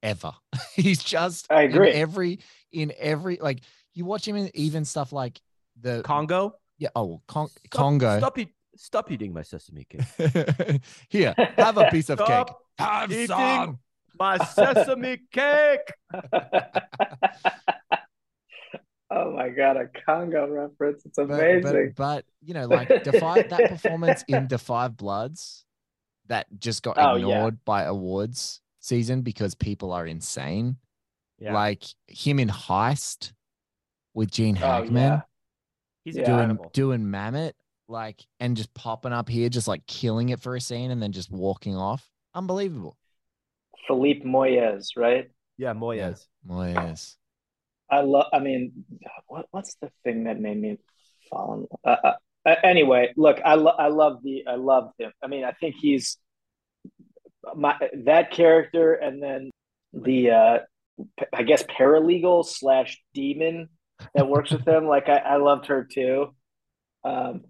ever. He's just I agree. in every in every like you watch him in even stuff like the Congo. yeah oh Con- Stop- Congo Stop, eat, stop eating my sesame cake. here have a piece of cake Stop have eating some my sesame cake. oh my god, a Congo reference. It's but, amazing. but, but you know like defy that performance in Da 5 Bloods that just got Oh, yeah. ignored by awards season because people are insane Yeah, like him in Heist with Gene Oh, Hackman yeah. he's doing incredible. doing Mammoth, like and just popping up here, just like killing it for a scene and then just walking off. Unbelievable. Philippe Moyez, right? Yeah, Moyez. Oh yes. I love. I mean, what what's the thing that made me fall in? Uh, uh, uh, anyway, look, I love. I love the. I love him. I mean, I think he's my that character, and then the. uh p- I guess paralegal slash demon that works with him. Like I, I loved her too. Um,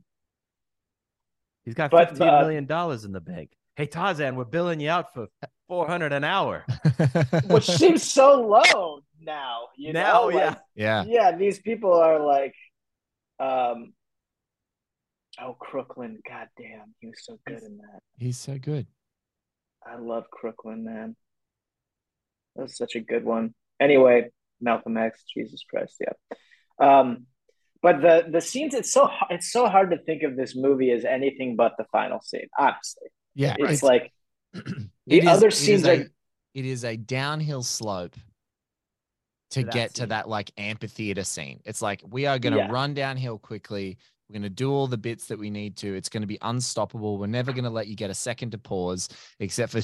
He's got But, fifteen uh, million dollars in the bank. Hey Tarzan, we're billing you out for four hundred an hour. which seems so low now. You Now, know, yeah. Like, yeah. yeah, these people are like, um, oh, Crooklyn, goddamn, he was so good in that. He's so good. I love Crooklyn, man. That was such a good one. Anyway, Malcolm X, Jesus Christ, yeah. Um, but the the scenes, it's so it's so hard to think of this movie as anything but the final scene. Honestly, Yeah. it's like it the is- other it is scenes a- are it is a downhill slope to To that get to scene. that like amphitheater scene. It's like we are gonna Yeah. run downhill quickly. We're gonna do all the bits that we need to. It's gonna be unstoppable. We're never gonna let you get a second to pause, except for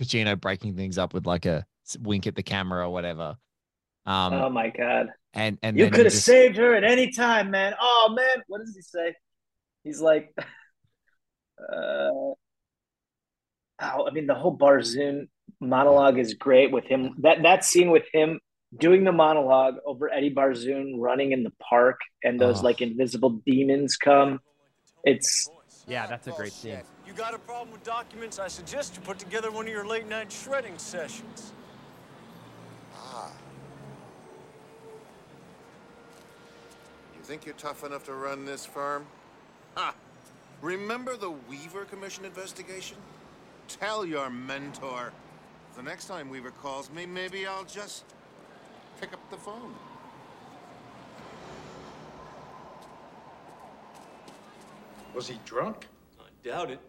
Pacino breaking things up with like a wink at the camera or whatever. Um, oh my god. and and you could have just- saved her at any time, man. Oh man, what does he say? He's like, uh, oh, I mean, the whole Barzoon monologue is great with him. That that scene with him doing the monologue over Eddie Barzoon running in the park, and those Oh. like invisible demons come. It's Yeah, that's a great scene. You got a problem with documents? I suggest you put together one of your late night shredding sessions. Ah. You think you're tough enough to run this firm? Ha! Remember the Weaver Commission investigation? Tell your mentor. The next time Weaver calls me, maybe I'll just pick up the phone. Was he drunk? I doubt it.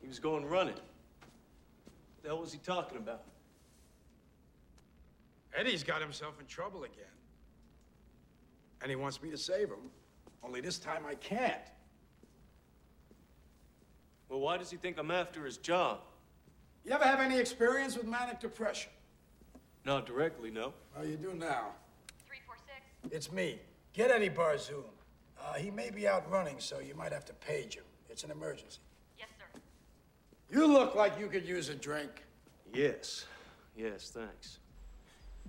He was going running. What the hell was he talking about? Eddie's got himself in trouble again. And he wants me to save him. Only this time I can't. Well, why does he think I'm after his job? You ever have any experience with manic depression? Not directly, no. Oh, you do now. 346. It's me. Get Eddie Barzoon. Uh, he may be out running, so you might have to page him. It's an emergency. Yes, sir. You look like you could use a drink. Yes. Yes, thanks.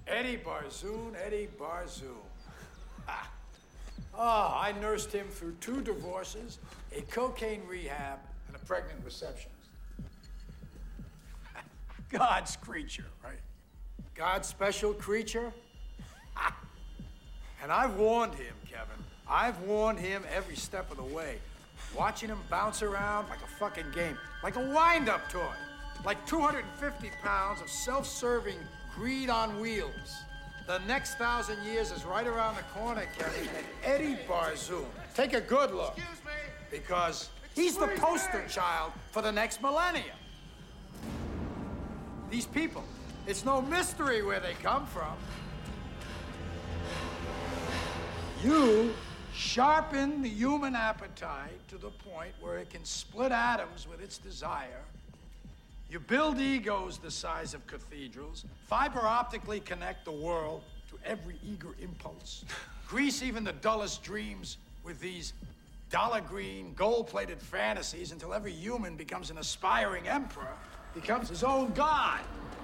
Eddie Barzoon, Eddie Barzoon. Ha. Ah, I nursed him through two divorces, a cocaine rehab, and a pregnant receptionist. God's creature, right? God's special creature? And I've warned him, Kevin. I've warned him every step of the way. Watching him bounce around like a fucking game, like a wind up toy, like 250 pounds of self serving greed on wheels. The next thousand years is right around the corner, Kevin, and Eddie Barzoon. Take a good look. Excuse me. Because he's the poster child for the next millennium. These people, it's no mystery where they come from. You sharpen the human appetite to the point where it can split atoms with its desire. You build egos the size of cathedrals, fiber optically connect the world to every eager impulse, grease even the dullest dreams with these dollar green, gold plated fantasies until every human becomes an aspiring emperor, becomes his own god.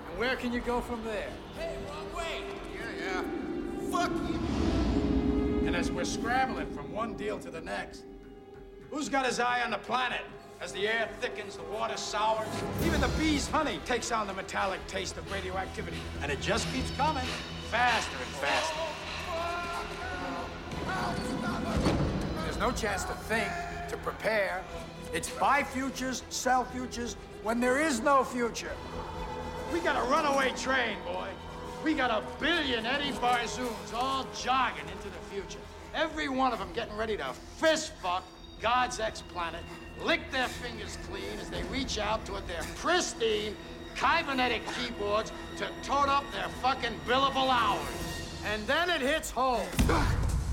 And where can you go from there? Hey, wrong way! Yeah, yeah. Fuck you! And as we're scrambling from one deal to the next, who's got his eye on the planet? As the air thickens, the water sours, even the bee's honey takes on the metallic taste of radioactivity. And it just keeps coming, faster and faster. There's no chance to think, to prepare. It's buy futures, sell futures, when there is no future. We got a runaway train, boy. We got a billion Eddie Barzoons all jogging into the future. Every one of them getting ready to fist fuck God's ex-planet, lick their fingers clean as they reach out toward their pristine cybernetic keyboards to tote up their fucking billable hours. And then it hits home.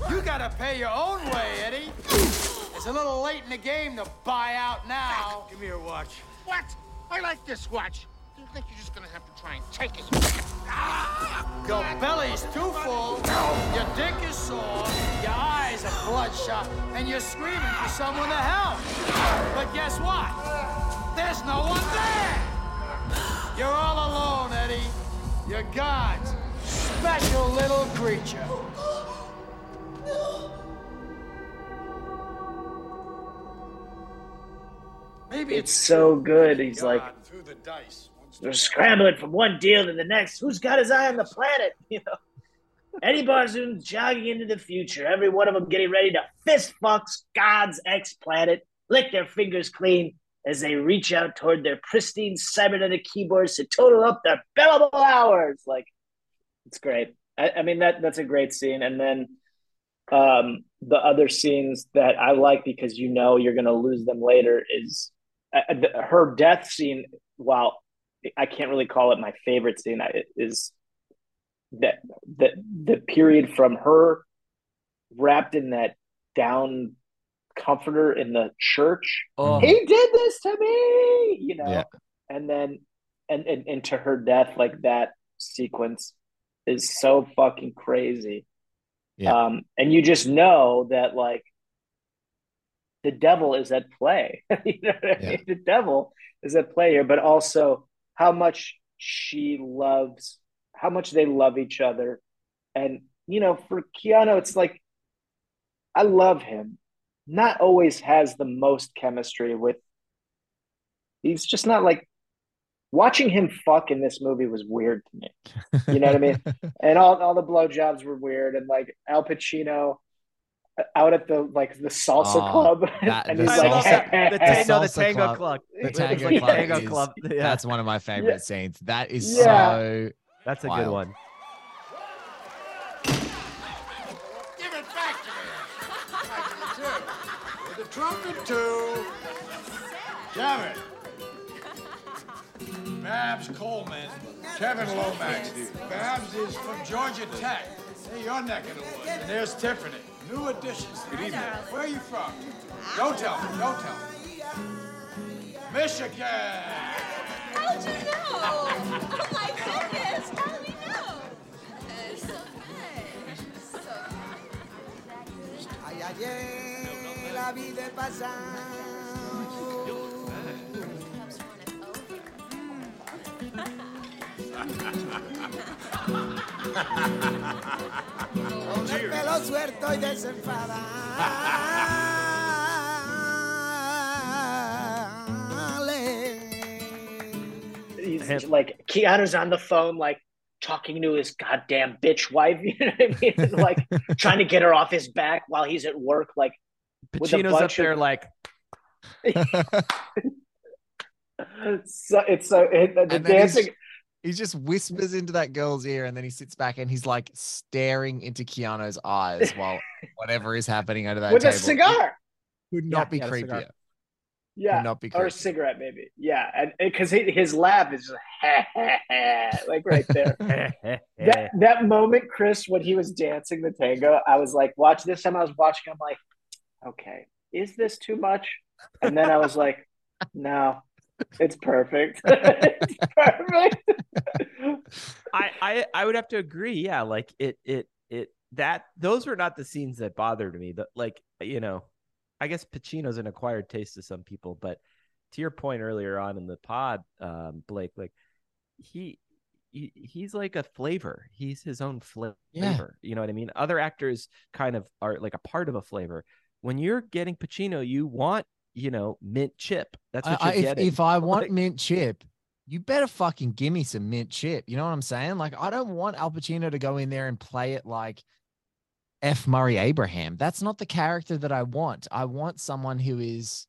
You gotta pay your own way, Eddie. It's a little late in the game to buy out now. Give me your watch. What? I like this watch. Do you think you're just gonna have to try and take it? Ah! Your belly's too full, your dick is sore, your eyes are bloodshot, and you're screaming for someone to help. But guess what? There's no one there. You're all alone, Eddie. You're God's special little creature. Maybe It's so good. He's God like threw the dice. they're scrambling from one deal to the next. Who's got his eye on the planet? You know, Eddie Barzoon's jogging into the future. Every one of them getting ready to fist fuck God's ex planet, lick their fingers clean as they reach out toward their pristine cybernetic keyboards to total up their billable hours. Like, it's great. I, I mean that that's a great scene. And then um, the other scenes that I like because you know you're going to lose them later is uh, the- her death scene. While I can't really call it my favorite scene, I- is that the the period from her wrapped in that down comforter in the church. Oh. He did this to me, you know, Yeah. and then and, and and to her death, like that sequence is so fucking crazy. Yeah. Um, and you just know that like the devil is at play. you know what I Yeah. mean? The devil is at play here, but also how much she loves, how much they love each other. And, you know, for Keanu, it's like, I love him. Not always has the most chemistry with, he's just not like, watching him fuck in this movie was weird to me. You know what I mean? and all, all the blowjobs were weird. And like Al Pacino out at the like the salsa Oh, club, that- and the he's I like, love that. The, The ta- no, the tango club. club. The It's tango like club, tango is- club. Yeah. That's one of my favorite Yeah. scenes. That is Yeah. so. That's a Wild. good one. Give it back to me. With the trumpet too. Kevin. Babs Coleman. Kevin Lomax. Babs is from Georgia Tech. Hey, your neck of the woods. And there's Tiffany. New additions. Good evening. Where are you from? Don't tell me. Don't tell me. Michigan. How did you know? Oh my goodness! How did we know? It's so good. So Ay, ayer la vi de Con el pelo suelto y desenfadado. he's like Keanu's on the phone, like talking to his goddamn bitch wife. You know what I mean? like trying to get her off his back while he's at work. Like Pacino's up there of- like, so it's so it, the And dancing. He's- He just whispers into that girl's ear and then he sits back and he's like staring into Keanu's eyes while whatever is happening under that with table. a cigar. Could not be yeah, a creepier. Yeah, not be or a cigarette maybe. Yeah, and because his laugh is just like right there. that that moment, Chris, when he was dancing the tango, I was like, watch this time I was watching, I'm like, okay, is this too much? And then I was like, no, it's perfect. it's perfect. I, I I would have to agree. Yeah, like it it it that those were not the scenes that bothered me. That like you know, I guess Pacino's an acquired taste to some people, but to your point earlier on in the pod, um, Blake, like he, he he's like a flavor. He's his own flavor. Yeah. You know what I mean? Other actors kind of are like a part of a flavor. When you're getting Pacino, you want you know mint chip. That's what I- you're if, getting. if I want Like- mint chip, you better fucking give me some mint chip. You know what I'm saying? Like, I don't want Al Pacino to go in there and play it like F. Murray Abraham. That's not the character that I want. I want someone who is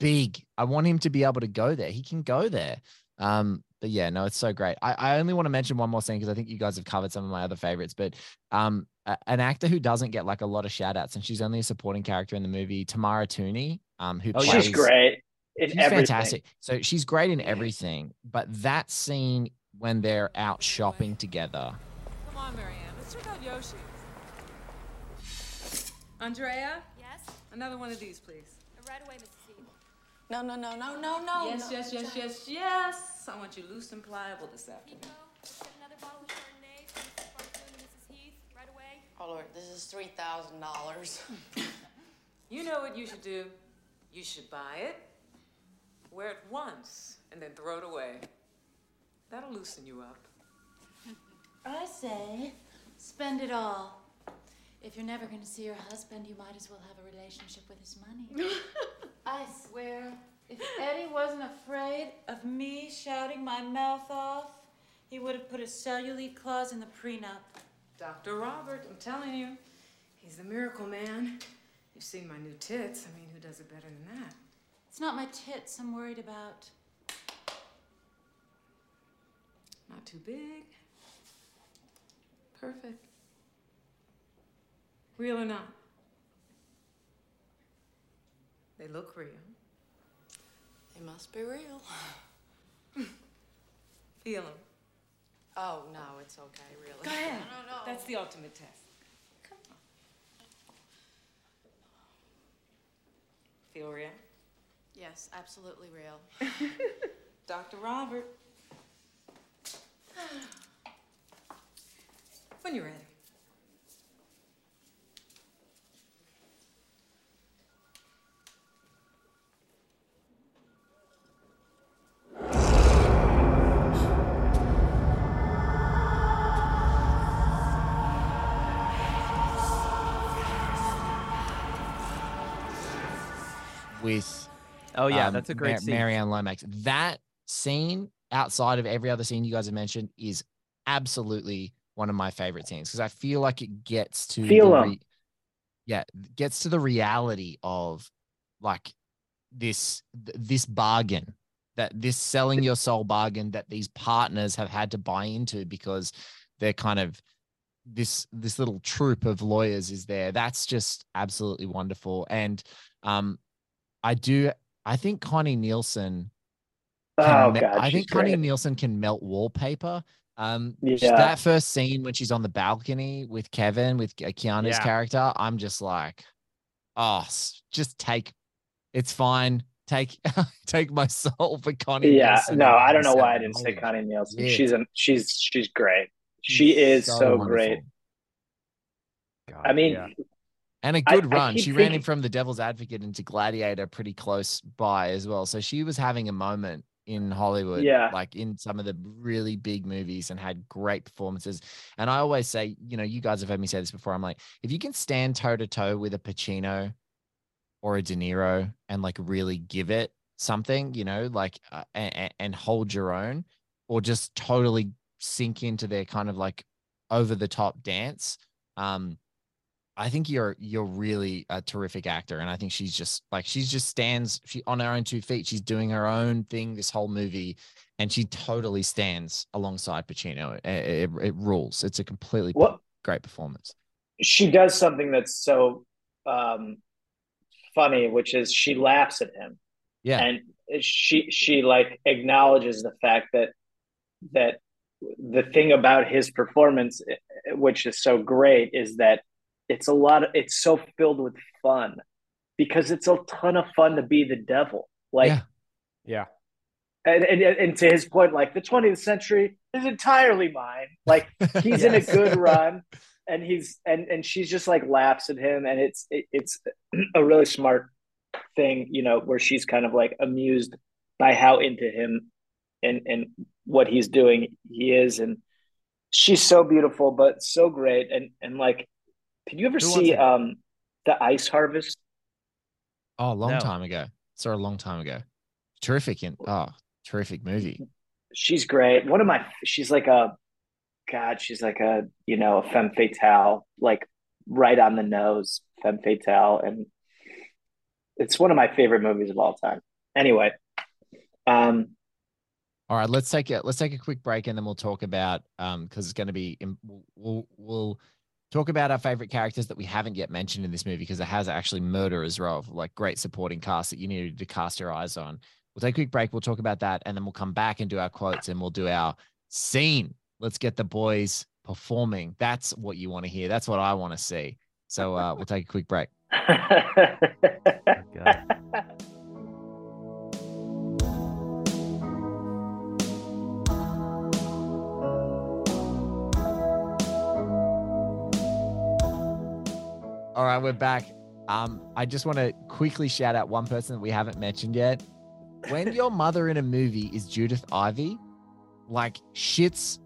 big. I want him to be able to go there. He can go there. Um, but yeah, no, it's so great. I, I only want to mention one more thing because I think you guys have covered some of my other favorites. But um, a- an actor who doesn't get like a lot of shout outs, and she's only a supporting character in the movie, Tamara Tunie, um, who Oh, plays she's great in she's everything. fantastic. So she's great in everything. But that scene when they're out shopping together, Come on, Marianne. Let's check out Yoshi. Andrea? Yes? Another one of these, please. Right away, Mrs. Heath. No, no, no, no, no, no. Yes, no. yes, yes, yes, yes. I want you loose and pliable this afternoon. Get another bottle of Chardonnay for Mrs. And Mrs. Heath right away. Oh Lord, this is three thousand dollars. You know what you should do? You should buy it, wear it once, and then throw it away. That'll loosen you up. I say, spend it all. If you're never going to see your husband, you might as well have a relationship with his money. I swear, if Eddie wasn't afraid of me shouting my mouth off, he would have put a cellulite clause in the prenup. Dr. Robert, I'm telling you, he's the miracle man. You've seen my new tits. I mean, who does it better than that? It's not my tits I'm worried about. Not too big. Perfect. Real or not? They look real. They must be real. Feel them. Oh no, it's okay, really. Go ahead. No, no, no. That's the ultimate test. Come on. Feel real? Yes, absolutely real. Dr. Robert. When you're ready. With Oh, yeah, um, that's a great Ma- scene. Marianne Lomax. That scene, outside of every other scene you guys have mentioned, is absolutely one of my favorite scenes because I feel like it gets to Feel the 'em. yeah, gets to the reality of like this this bargain that this selling your soul bargain that these partners have had to buy into because they're kind of this this little troop of lawyers is there that's just absolutely wonderful and um i do i think connie nielsen Oh, me- God, i think she's connie great. nielsen can melt wallpaper um Yeah. that first scene when she's on the balcony with kevin with Ke- keanu's Yeah. character i'm just like oh just take it's fine take take my soul for connie Yeah, Nielsen no, I don't know why I didn't say Connie Nielsen. Yeah. She's a, she's she's great. She is so, wonderful. great. I mean, yeah. And a good I run. keep she ran in from the Devil's Advocate into Gladiator pretty close by as well. So she was having a moment in Hollywood, Yeah. like in some of the really big movies and had great performances. And I always say, you know, you guys have heard me say this before. I'm like, if you can stand toe to toe with a Pacino or a De Niro and like really give it something, you know, like uh, and, and hold your own, or just totally sink into their kind of like over the top dance. Um, I think you're you're really a terrific actor, and I think she's just like she's just stands she on her own two feet. She's doing her own thing this whole movie, and she totally stands alongside Pacino. It, it, it rules. It's a completely great performance. she does something that's so um, funny, which is she laughs at him. Yeah. and she she like acknowledges the fact that that the thing about his performance, which is so great, is that it's a lot of it's so filled with fun because it's a ton of fun to be the devil. Like Yeah. Yeah. and, and and to his point, like the 20th century is entirely mine. Like he's in a good run, and he's and and she's just like laughs at him, and it's it, it's a really smart thing, you know, where she's kind of like amused by how into him and and what he's doing he is, and she's so beautiful, but so great, and and like, did you ever Who see um the Ice Harvest? Oh, a long No. time ago. Saw a long time ago. Terrific in oh, terrific movie. she's great. One of my, she's like a, God, she's like a, you know, a femme fatale, like right on the nose, femme fatale, and it's one of my favorite movies of all time. Anyway, um, All right, let's take a let's take a quick break and then we'll talk about um because it's going to be im- we'll, we'll we'll talk about our favorite characters that we haven't yet mentioned in this movie because it has actually murder as well, like great supporting cast that you needed to cast your eyes on. We'll take a quick break. We'll talk about that and then we'll come back and do our quotes and we'll do our scene. Let's get the boys performing. That's what you want to hear. That's what I want to see. So uh, we'll take a quick break. All right, we're back. Um, I just want to quickly shout out one person that we haven't mentioned yet. When your mother in a movie is Judith Ivey, like shit's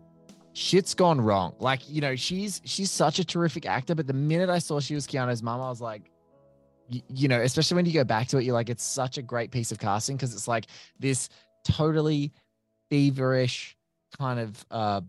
shit's gone wrong. Like, you know, she's she's such a terrific actor, but the minute I saw she was Keanu's mom, I was like, y- you know, especially when you go back to it, you're like, it's such a great piece of casting because it's like this totally feverish kind of uh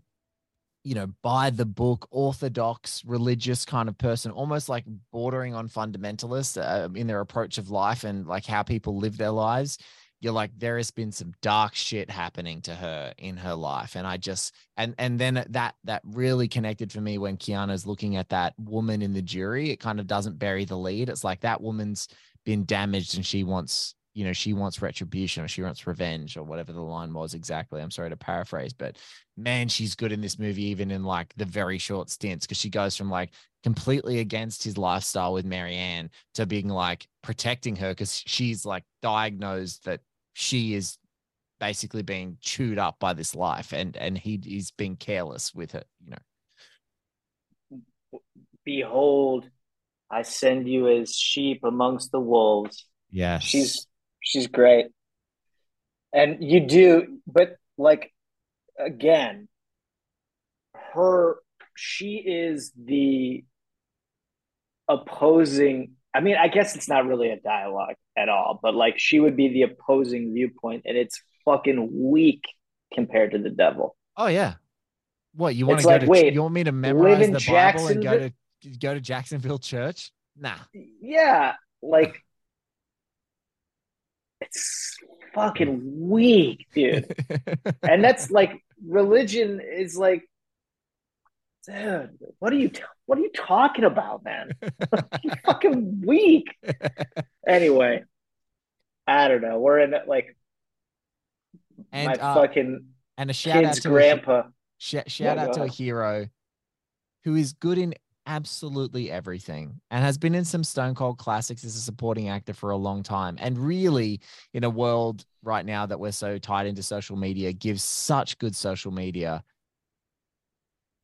you know, by the book, orthodox, religious kind of person, almost like bordering on fundamentalist uh, in their approach of life and like how people live their lives. You're like, there has been some dark shit happening to her in her life, and I just and and then that that really connected for me when Keanu's looking at that woman in the jury. It kind of doesn't bury the lead. It's like that woman's been damaged, and she wants you know she wants retribution or she wants revenge or whatever the line was exactly. I'm sorry to paraphrase but man she's good in this movie even in like the very short stints because she goes from like completely against his lifestyle with marianne to being like protecting her because she's like diagnosed that she is basically being chewed up by this life and and he is being careless with it you know. Behold, I send you as sheep amongst the wolves. yeah She's she's great. And you do, but like again, her she is the opposing I mean, I guess it's not really a dialogue at all, but like she would be the opposing viewpoint and it's fucking weak compared to the devil. oh yeah what you want to go like, to wait, you want me to memorize the bible and go to go to jacksonville church nah Yeah, like it's fucking weak, dude. and that's like religion is like, dude, what are you what are you talking about, man? you fucking weak. Anyway, I don't know. We're in like And, my uh, fucking and a shout out kid's to a- grandpa. Sh- shout out to a hero who is good in absolutely everything and has been in some Stone Cold classics as a supporting actor for a long time. And really, in a world right now that we're so tied into social media, gives such good social media.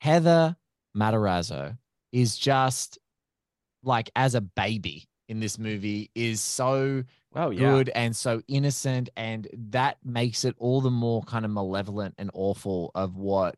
Heather Matarazzo is just like as a baby in this movie is so Oh, yeah. good and so innocent and that makes it all the more kind of malevolent and awful of what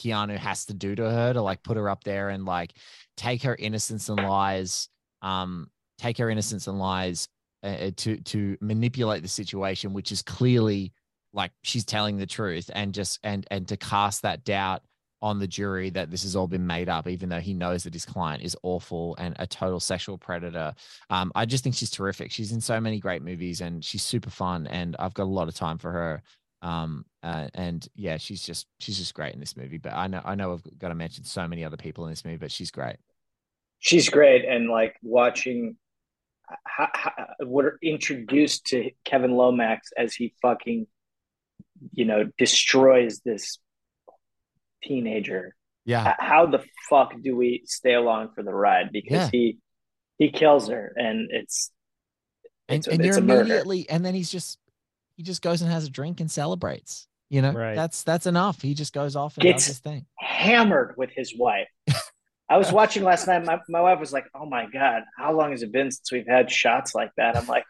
Keanu has to do to her to like put her up there and like take her innocence and lies um take her innocence and lies uh, to to manipulate the situation which is clearly like she's telling the truth and just and and to cast that doubt on the jury that this has all been made up, even though he knows that his client is awful and a total sexual predator. Um, I just think she's terrific. She's in so many great movies and she's super fun, and I've got a lot of time for her. Um, uh, and yeah, she's just she's just great in this movie. But I know I know I've got to mention so many other people in this movie, but she's great. She's great, and like watching. How, how, we're introduced to Kevin Lomax as he fucking, you know, destroys this teenager. Yeah. How the fuck do we stay along for the ride? Because Yeah. he he kills her, and it's and, it's and it's you're a murder. immediately and then he's just he just goes and has a drink and celebrates you know Right. that's that's enough he just goes off and Gets- does his thing hammered with his wife. I was watching last night. My, my wife was like, "Oh my god, how long has it been since we've had shots like that?" I'm like,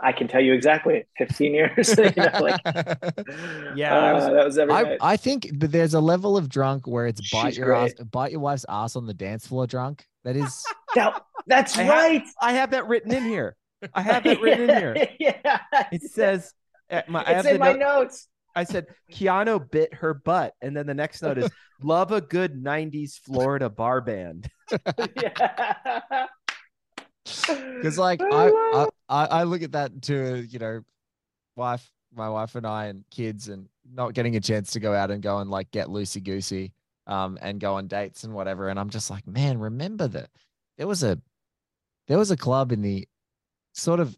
"I can tell you exactly, 15 years." you know, like, Yeah, I was- uh, that was every I, night. I think that there's a level of drunk where it's bite She's your ass, bite your wife's ass on the dance floor drunk. That is That- that's I ha- right. I have that written in here. I have that written in here. yeah, It says, my, I it's have in my note- notes. I said Keanu bit her butt, and then the next note is love a good '90s Florida bar band. yeah. because like I, I I I look at that too. You know, wife, my wife and I and kids, and not getting a chance to go out and go and like get loosey goosey, um, and go on dates and whatever. And I'm just like, man, remember that there was a there was a club in the sort of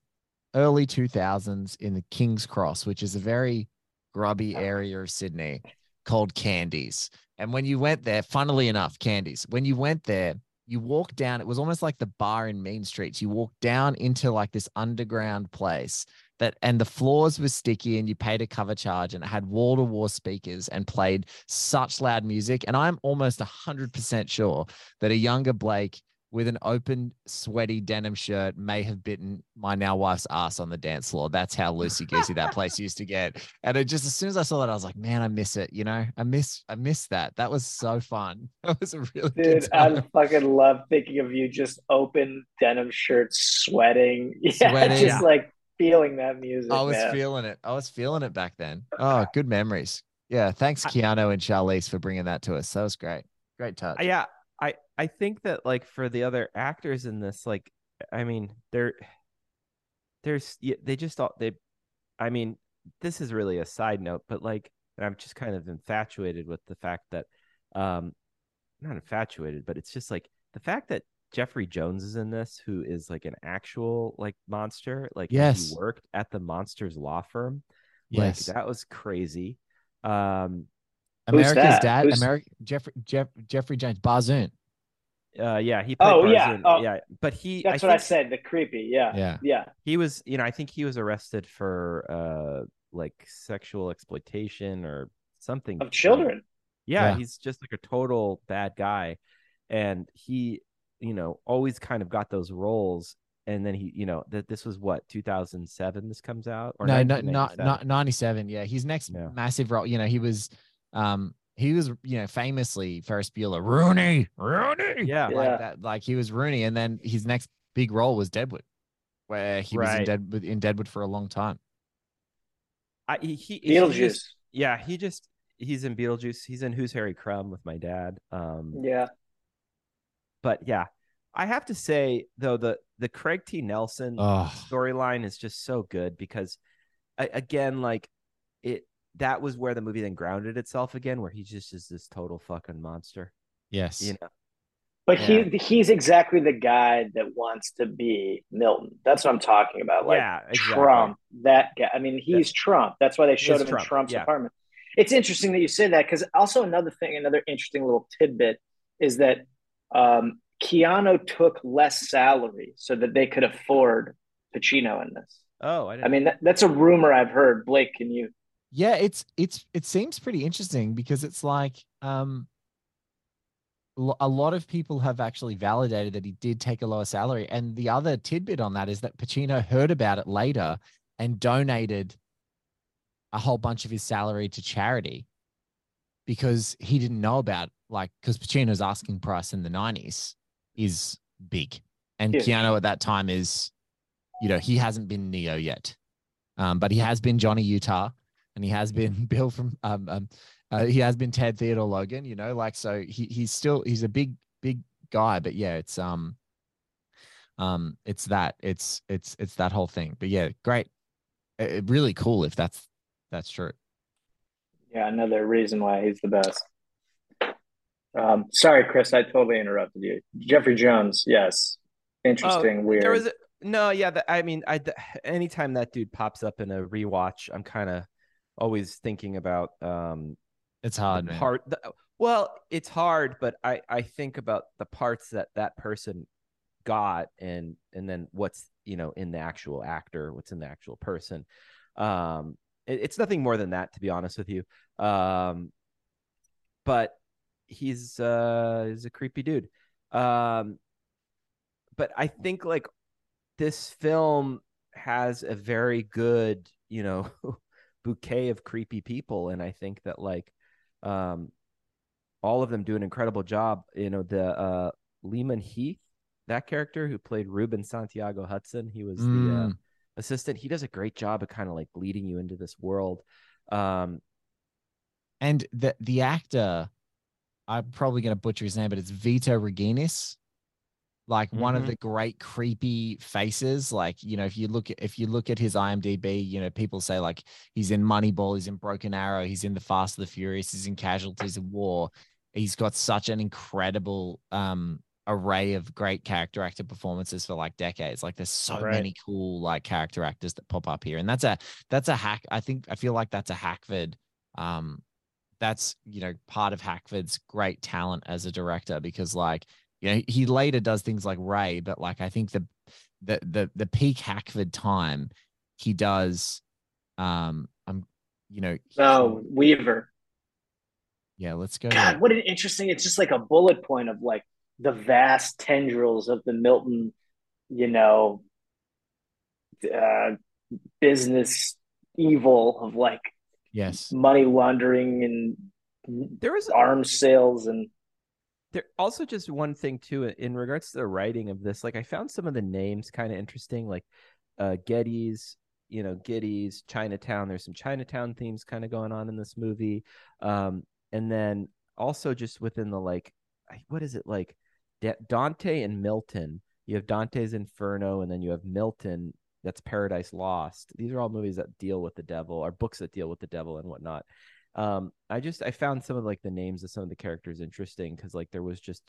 early 2000s in the King's Cross, which is a very grubby area of Sydney called Candies. And when you went there, funnily enough, Candies, when you went there, you walked down, it was almost like the bar in Mean Streets. You walked down into like this underground place that, and the floors were sticky and you paid a cover charge and it had wall to wall speakers and played such loud music. And I'm almost 100% sure that a younger Blake with an open, sweaty denim shirt may have bitten my now wife's ass on the dance floor. That's how loosey goosey that place used to get. And it just as soon as I saw that, I was like, man, I miss it. You know, I miss, I miss that. That was so fun. That was a really good Dude, time. I fucking love thinking of you just open denim shirts, sweating, yeah, Sweating. just like feeling that music. I was man. feeling it. I was feeling it back then. Oh, good memories. Yeah. Thanks, Keanu and Charlize, for bringing that to us. That was great. Great touch. yeah, I I think that like for the other actors in this, like, I mean, they're there's yeah, they just all they, I mean, this is really a side note, but like, and I'm just kind of infatuated with the fact that, um, not infatuated, but it's just like the fact that Jeffrey Jones is in this, who is like an actual like monster, like Yes. he worked at the monsters law firm, Yes. like that was crazy. Um, America's that? dad, Who's- America, Jeffrey, Jeff, Jeffrey Jones, Barzoon. Uh, yeah, he played Oh, yeah. Oh, yeah, but he That's I what I said. The creepy. Yeah. Yeah. Yeah. he was you know i think he was arrested for uh like sexual exploitation or something Of children. yeah, Yeah. he's just like a total bad guy and he you know always kind of got those roles and then he you know that this was what 2007 this comes out or no, no, not, not 97. Yeah. he's next Yeah. massive role, you know, he was, um, he was, you know, famously Ferris Bueller, Rooney, Rooney. Yeah. Like that, like he was Rooney. And then his next big role was Deadwood, where he was in Deadwood, in Deadwood for a long time. I, he, he, he Beetlejuice. just- yeah he just he's in beetlejuice he's in who's harry crumb with my dad um Yeah. but yeah i have to say though the the craig t nelson storyline is just so good because a- again like it that was where the movie then grounded itself again where he just is this total fucking monster yes. you know But Yeah. he he's exactly the guy that wants to be Milton. That's what I'm talking about. Like Yeah, exactly. Trump, that guy. I mean, he's Trump. That's why they showed him Trump, in Trump's yeah. apartment. It's interesting that you say that because also another thing, another interesting little tidbit is that um, Keanu took less salary so that they could afford Pacino in this. oh i didn't I mean, that, that's a rumor I've heard. Blake, can you? Yeah, it's it's it seems pretty interesting because it's like um a lot of people have actually validated that he did take a lower salary. And the other tidbit on that is that Pacino heard about it later and donated a whole bunch of his salary to charity because he didn't know about like because Pacino's asking price in the 90s is big. And Huge. Keanu at that time is you know he hasn't been Neo yet um, but he has been Johnny Utah and he has been Bill from um, um uh, he has been Ted Theodore Logan, you know, like so he he's still he's a big big guy, but yeah, it's um um it's that it's it's it's that whole thing. But yeah, great, Uh, really cool if that's that's true. Yeah, another reason why he's the best. Um, sorry, Chris, I totally interrupted you. Jeffrey Jones, yes, interesting, weird. Oh, there was a, no yeah the, i mean i th- anytime that dude pops up in a rewatch i'm kind of always thinking about um It's hard, man. part. The, well, it's hard, but I I think about the parts that that person got, and and then what's you know in the actual actor, what's in the actual person. Um, it- it's nothing more than that, to be honest with you. Um, but he's uh he's a creepy dude. Um, but I think like this film has a very good, you know, bouquet of creepy people, and I think that like, um, all of them do an incredible job. You know, the uh Leamon Heath, that character who played Ruben Santiago Hudson, he was the uh, Mm. assistant. He does a great job of kind of like leading you into this world. Um, And the the actor, I'm probably going to butcher his name, but it's Vyto Ruginis. Like one of Mhm. the great creepy faces. Like you know, if you look at if you look at his IMDb, you know, people say like he's in Moneyball, he's in Broken Arrow, he's in The Fast and the Furious, he's in Casualties of War. He's got such an incredible um array of great character actor performances for like decades. Like there's so Right. many cool like character actors that pop up here, and that's a that's a hack. I think I feel like that's a Hackford um that's you know part of Hackford's great talent as a director because like you know he later does things like Ray, but like I think the the the the peak Hackford time he does um I'm you know No, Weaver. yeah let's go God, what an interesting. It's just like a bullet point of like the vast tendrils of the Milton, you know, uh, business evil of like yes money laundering and there was arms sales and there also just one thing too in regards to the writing of this like i found some of the names kind of interesting like uh getty's you know getty's chinatown there's some chinatown themes kind of going on in this movie um and then also just within the like what is it like Da- dante and milton. You have dante's inferno and then you have milton that's paradise lost. These are all movies that deal with the devil or books that deal with the devil and whatnot um i just i found some of like the names of some of the characters interesting because like there was just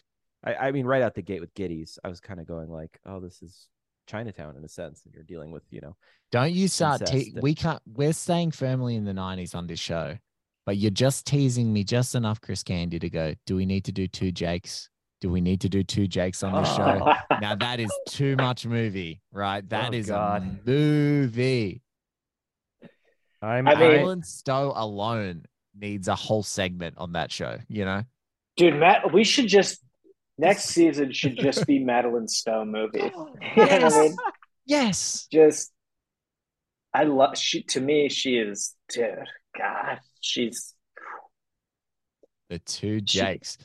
I, I mean right out the gate with Gettys i was kind of going like oh this is chinatown in a sense and you're dealing with you know don't you start te- and- we can't we're staying firmly in the 90s on this show but you're just teasing me just enough Chris Candy to go do we need to do two Jakes? Do we need to do two Jakes on this show? Now that is too much movie right? That Oh, is God. a movie i'm I mean- Alan Stowe alone needs a whole segment on that show, you know? dude, Matt, we should just next season should just be Madeleine Stowe movie. Know I Yes. mean? Yes. Just I love she to me she is dude, God, she's The two Jakes.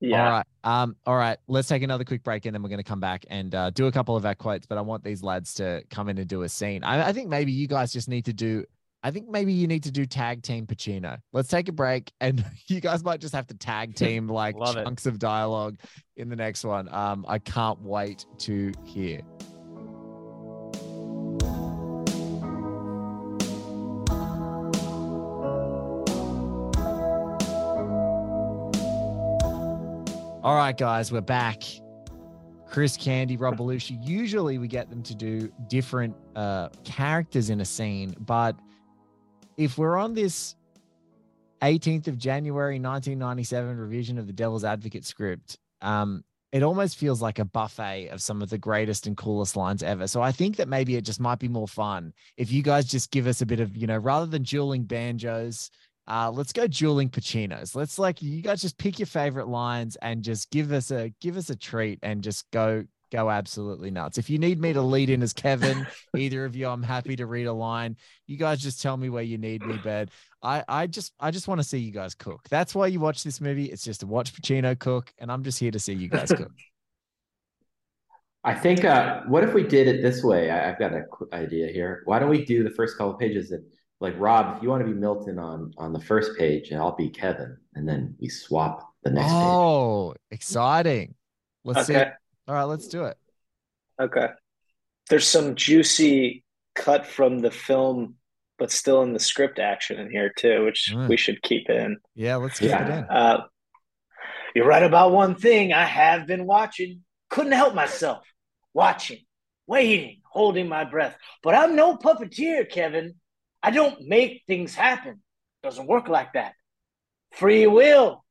yeah. All right. Um, all right. Let's take another quick break and then we're going to come back and uh, do a couple of our quotes. But I want these lads to come in and do a scene. I, I think maybe you guys just need to do, I think maybe you need to do tag team Pacino. Let's take a break and you guys might just have to tag team like Love it. chunks of dialogue in the next one. Um, I can't wait to hear. All right, guys, we're back. Chris Candy, Rob Belushi. Usually we get them to do different uh, characters in a scene, but if we're on this 18th of January 1997 revision of the Devil's Advocate script, um, it almost feels like a buffet of some of the greatest and coolest lines ever. So I think that maybe it just might be more fun if you guys just give us a bit of, you know, rather than dueling banjos, uh, let's go dueling Pacinos. Let's like you guys just pick your favorite lines and just give us a give us a treat and just go go absolutely nuts. If you need me to lead in as Kevin, either of you, I'm happy to read a line. You guys just tell me where you need me, but I I just I just want to see you guys cook. That's why you watch this movie. It's just to watch Pacino cook, and I'm just here to see you guys cook. I think, uh, what if we did it this way? I, I've got a quick idea here. Why don't we do the first couple pages and like Rob, if you want to be Milton on on the first page, and I'll be Kevin, and then we swap the next page. Oh, exciting. Let's see. All right, let's do it. Okay. There's some juicy cut from the film, but still in the script action in here too, which Mm. we should keep in. Yeah, let's keep it in. Uh, you're right about one thing. I have been watching. Couldn't help myself. Watching, waiting, holding my breath. But I'm no puppeteer, Kevin. I don't make things happen. Doesn't work like that. Free will.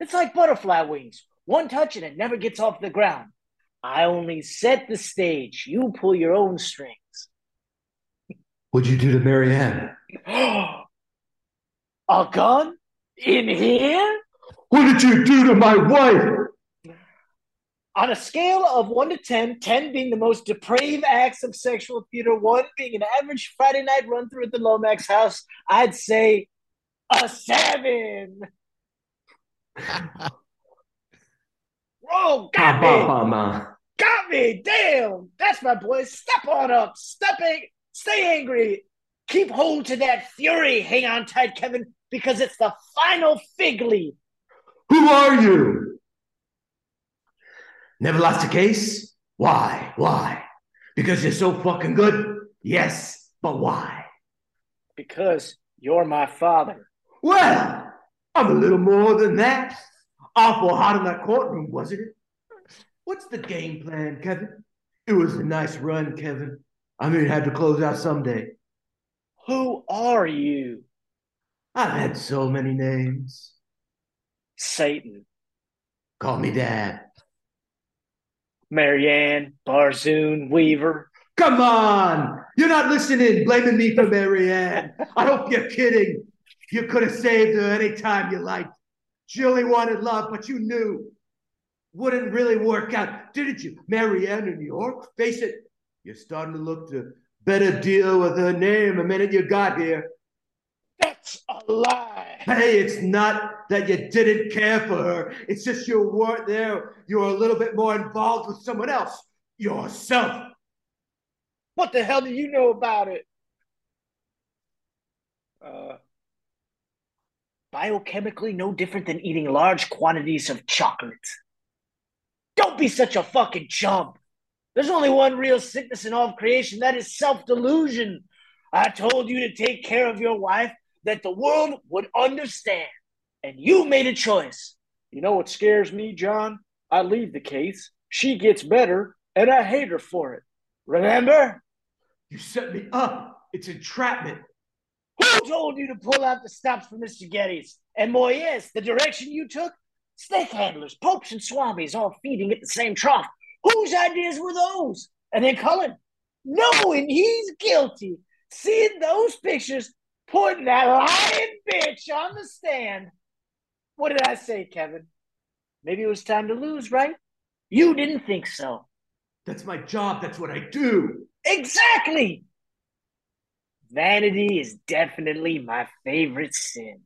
It's like butterfly wings. One touch and it never gets off the ground. I only set the stage. You pull your own strings. What'd you do to Marianne? A gun? In here? What did you do to my wife? On a scale of 1 to 10, 10 being the most depraved acts of sexual theater, 1 being an average Friday night run through at the Lomax house, I'd say a 7. Oh, got me! Mama. Got me! Damn! That's my boy. Step on up. Step in. Stay angry. Keep hold to that fury. Hang on tight, Kevin, because it's the final fig leaf. Who are you? Never lost a case? Why? Why? Because you're so fucking good? Yes, but why? Because you're my father. Well, I'm a little more than that. Awful hot in that courtroom, wasn't it? What's the game plan, Kevin? It was a nice run, Kevin. I mean, it had to close out someday. Who are you? I've had so many names. Satan. Call me Dad. Marianne, Barzoon, Weaver. Come on! You're not listening, blaming me for Marianne. I hope you're kidding. You could have saved her any time you liked. Only wanted love, but you knew. Wouldn't really work out, didn't you? Marianne in New York? Face it, you're starting to look to better deal with her name the minute you got here. That's a lie. Hey, it's not that you didn't care for her. It's just you weren't there. You were a little bit more involved with someone else. Yourself. What the hell do you know about it? Uh, biochemically no different than eating large quantities of chocolate. Don't be such a fucking chump. There's only one real sickness in all of creation that is self delusion. I told you to take care of your wife that the world would understand, and you made a choice. You know what scares me, John? I leave the case, she gets better, and I hate her for it. Remember? You set me up. It's entrapment. Who told you to pull out the stops for Mr. Gettys? And more, yes, the direction you took? Snake handlers, popes, and swamis all feeding at the same trough. Whose ideas were those? And then Cullen, knowing he's guilty, seeing those pictures, putting that lying bitch on the stand. What did I say, Kevin? Maybe it was time to lose, right? You didn't think so. That's my job. That's what I do. Exactly. Vanity is definitely my favorite sin.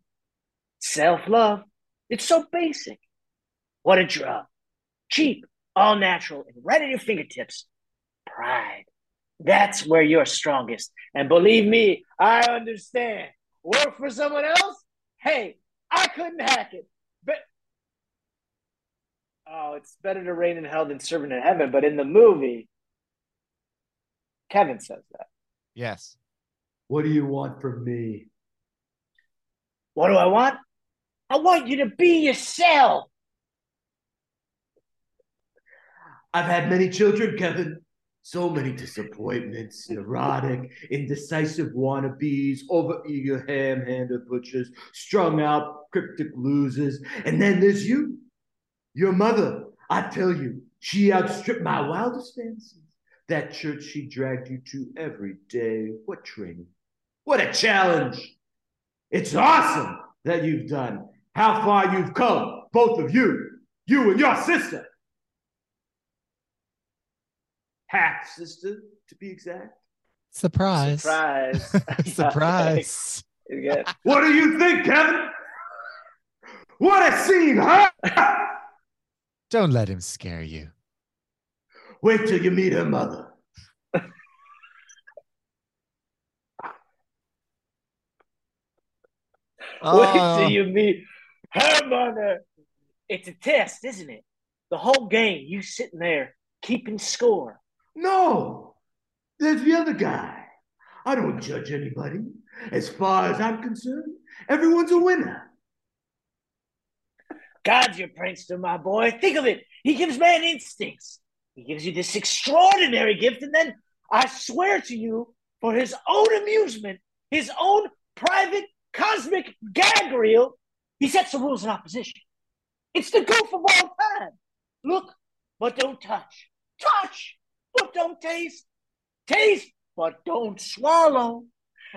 Self love, it's so basic. What a drug. Cheap, all natural, and right at your fingertips. Pride. That's where you're strongest. And believe me, I understand. Work for someone else? Hey, I couldn't hack it. But oh, it's better to reign in hell than serve in heaven. But in the movie, Kevin says that. Yes. What do you want from me? What do I want? I want you to be yourself. I've had many children, Kevin. So many disappointments, neurotic, indecisive wannabes, overeager, ham-handed butchers, strung out, cryptic losers. And then there's you. Your mother, I tell you, she outstripped my wildest fancies. That church she dragged you to every day. What training. What a challenge. It's awesome that you've done. How far you've come, both of you, you and your sister. Half sister, to be exact. Surprise. Surprise. Surprise. What do you think, Kevin? What a scene, huh? Don't let him scare you. Wait till you meet her mother. Wait Oh. till you ah. meet her mother. It's a test, isn't it? The whole game, you sitting there keeping score. No, there's the other guy. I don't judge anybody. As far as I'm concerned, everyone's a winner. God's your prankster, my boy. Think of it. He gives man instincts. He gives you this extraordinary gift, and then I swear to you, for his own amusement, his own private cosmic gag reel, He sets the rules in opposition. It's the goof of all time. Look, but don't touch. Touch, but don't taste. Taste, but don't swallow.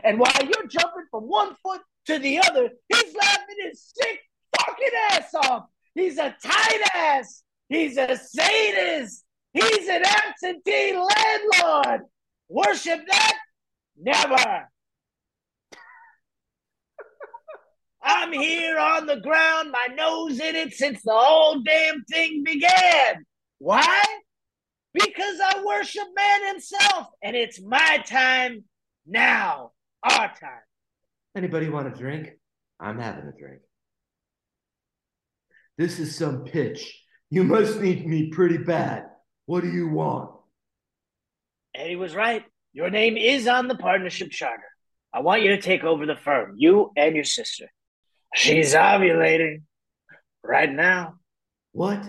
And while you're jumping from one foot to the other, he's laughing his sick fucking ass off. He's a tight ass. He's a sadist. He's an absentee landlord. Worship that? Never. I'm here on the ground, my nose in it since the whole damn thing began. Why? Because I worship man himself, and it's my time now, our time. Anybody want a drink? I'm having a drink. This is some pitch. You must need me pretty bad. What do you want? And he was right. Your name is on the partnership charter. I want you to take over the firm, you and your sister. She's ovulating right now. What?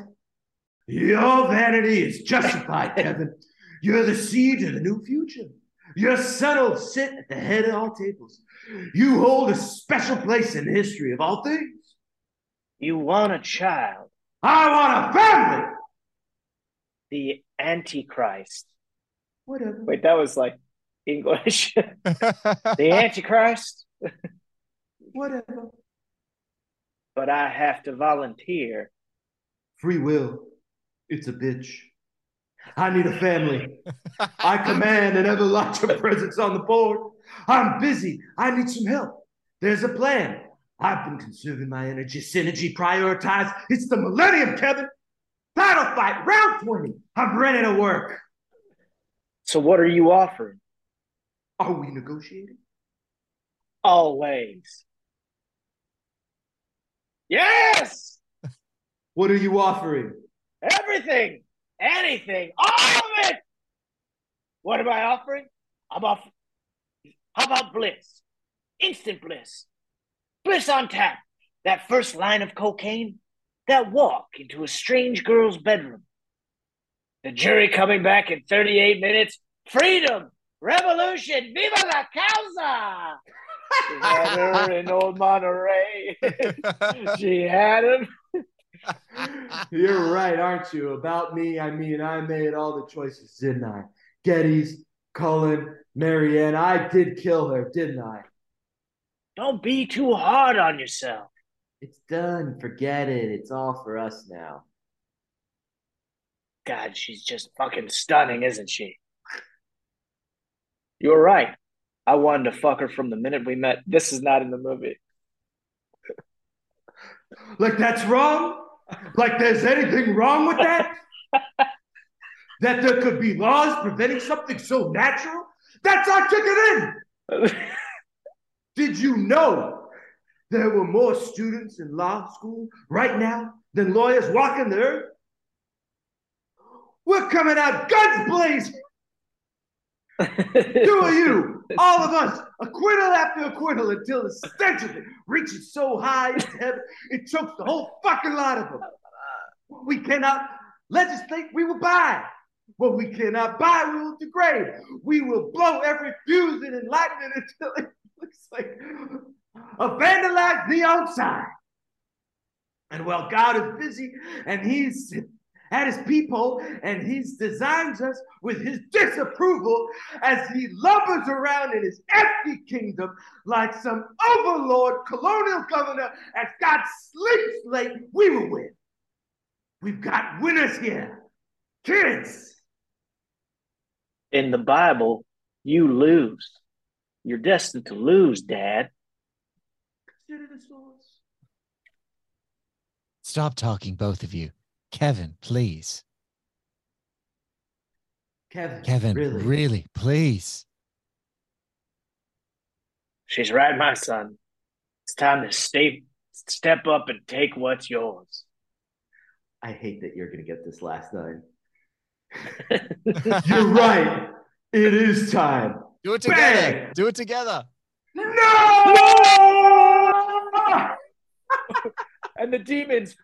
Your vanity is justified, Kevin. You're the seed of the new future. Your son will sit at the head of all tables. You hold a special place in the history of all things. You want a child. I want a family. The Antichrist. Whatever. Wait, that was like English. the Antichrist. Whatever. But I have to volunteer. Free will. It's a bitch. I need a family. I command an ever larger presence on the board. I'm busy. I need some help. There's a plan. I've been conserving my energy, synergy, prioritized. It's the millennium, Kevin. Battle fight, round 20. I'm ready to work. So, what are you offering? Are we negotiating? Always. Yes! What are you offering? Everything, anything, all of it. What am I offering? I'm off. How about bliss? Instant bliss. Bliss on tap. That first line of cocaine. That walk into a strange girl's bedroom. The jury coming back in 38 minutes. Freedom, revolution, viva la causa. She had her in old Monterey. she had him. You're right, aren't you? About me, I mean, I made all the choices, didn't I? Gettys, Cullen, Marianne. I did kill her, didn't I? Don't be too hard on yourself. It's done. Forget it. It's all for us now. God, she's just fucking stunning, isn't she? You're right. I wanted to fuck her from the minute we met. This is not in the movie. Like that's wrong? Like there's anything wrong with that? that there could be laws preventing something so natural? That's our ticket in! Did you know there were more students in law school right now than lawyers walking the earth? We're coming out guns blazing! Two of you, all of us, acquittal after acquittal until the stench of it reaches so high into heaven it chokes the whole fucking lot of them. We cannot legislate, we will buy. What we cannot buy, we will degrade. We will blow every fuse in enlightenment until it looks like a vandalized neon sign. And while God is busy and He's at his people, and he designs us with his disapproval as he lumbers around in his empty kingdom like some overlord colonial governor as God sleeps late, we will win. We've got winners here. Kids! In the Bible, you lose. You're destined to lose, Dad. Consider the source. Stop talking, both of you. Kevin, please. Kevin, Kevin, really? really, please. She's right, my son. It's time to stay, step up and take what's yours. I hate that you're going to get this last line. You're right. It is time. Do it together. Bang! Do it together. No! and the demons.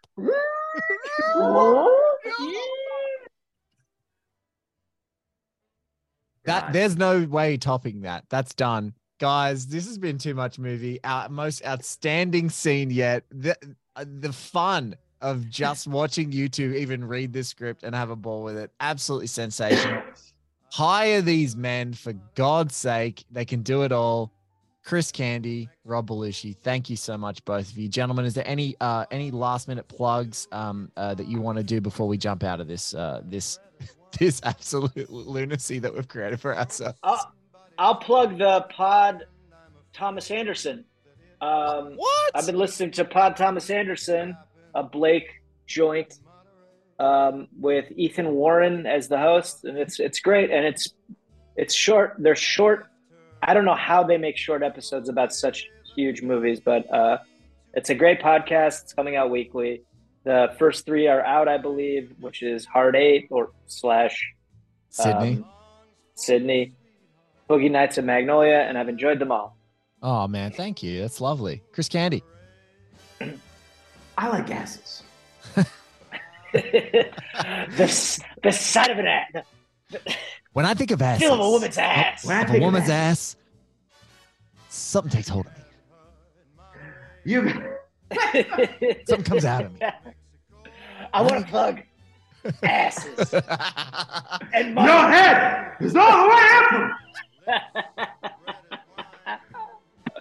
That there's no way topping that. That's done. Guys, this has been too much movie. Our most outstanding scene yet. The uh, the fun of just watching you two even read this script and have a ball with it. Absolutely sensational. Hire these men for God's sake. They can do it all. Chris Candy, Rob Belushi, thank you so much, both of you, gentlemen. Is there any uh, any last minute plugs um, uh, that you want to do before we jump out of this uh, this this absolute lunacy that we've created for ourselves? I'll, I'll plug the pod Thomas Anderson. Um, what? I've been listening to Pod Thomas Anderson, a Blake joint um, with Ethan Warren as the host, and it's it's great and it's it's short. They're short. I don't know how they make short episodes about such huge movies, but uh, it's a great podcast. It's coming out weekly. The first three are out, I believe, which is Hard Eight or slash Sydney. um, Sydney, Boogie Nights and Magnolia, and I've enjoyed them all. Oh man, thank you. That's lovely. Chris Candy. I like gases. the, s- the sight of an ass, When I think of ass, feel of a woman's ass. When I of a think of woman's ass, something takes hold of me. You Something comes out of me. I want to plug asses and Your money. head is all the way up.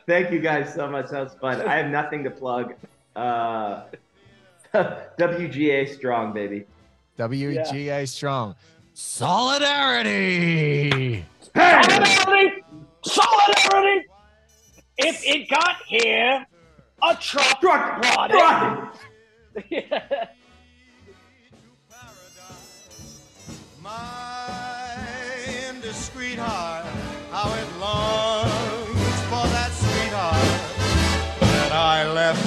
Thank you guys so much. That was fun. I have nothing to plug. Uh, WGA strong, baby. WGA strong. Solidarity. Solidarity! Solidarity! If it got here, a truck, Truck brought brought it. My indiscreet heart, how it longs for that sweetheart that I left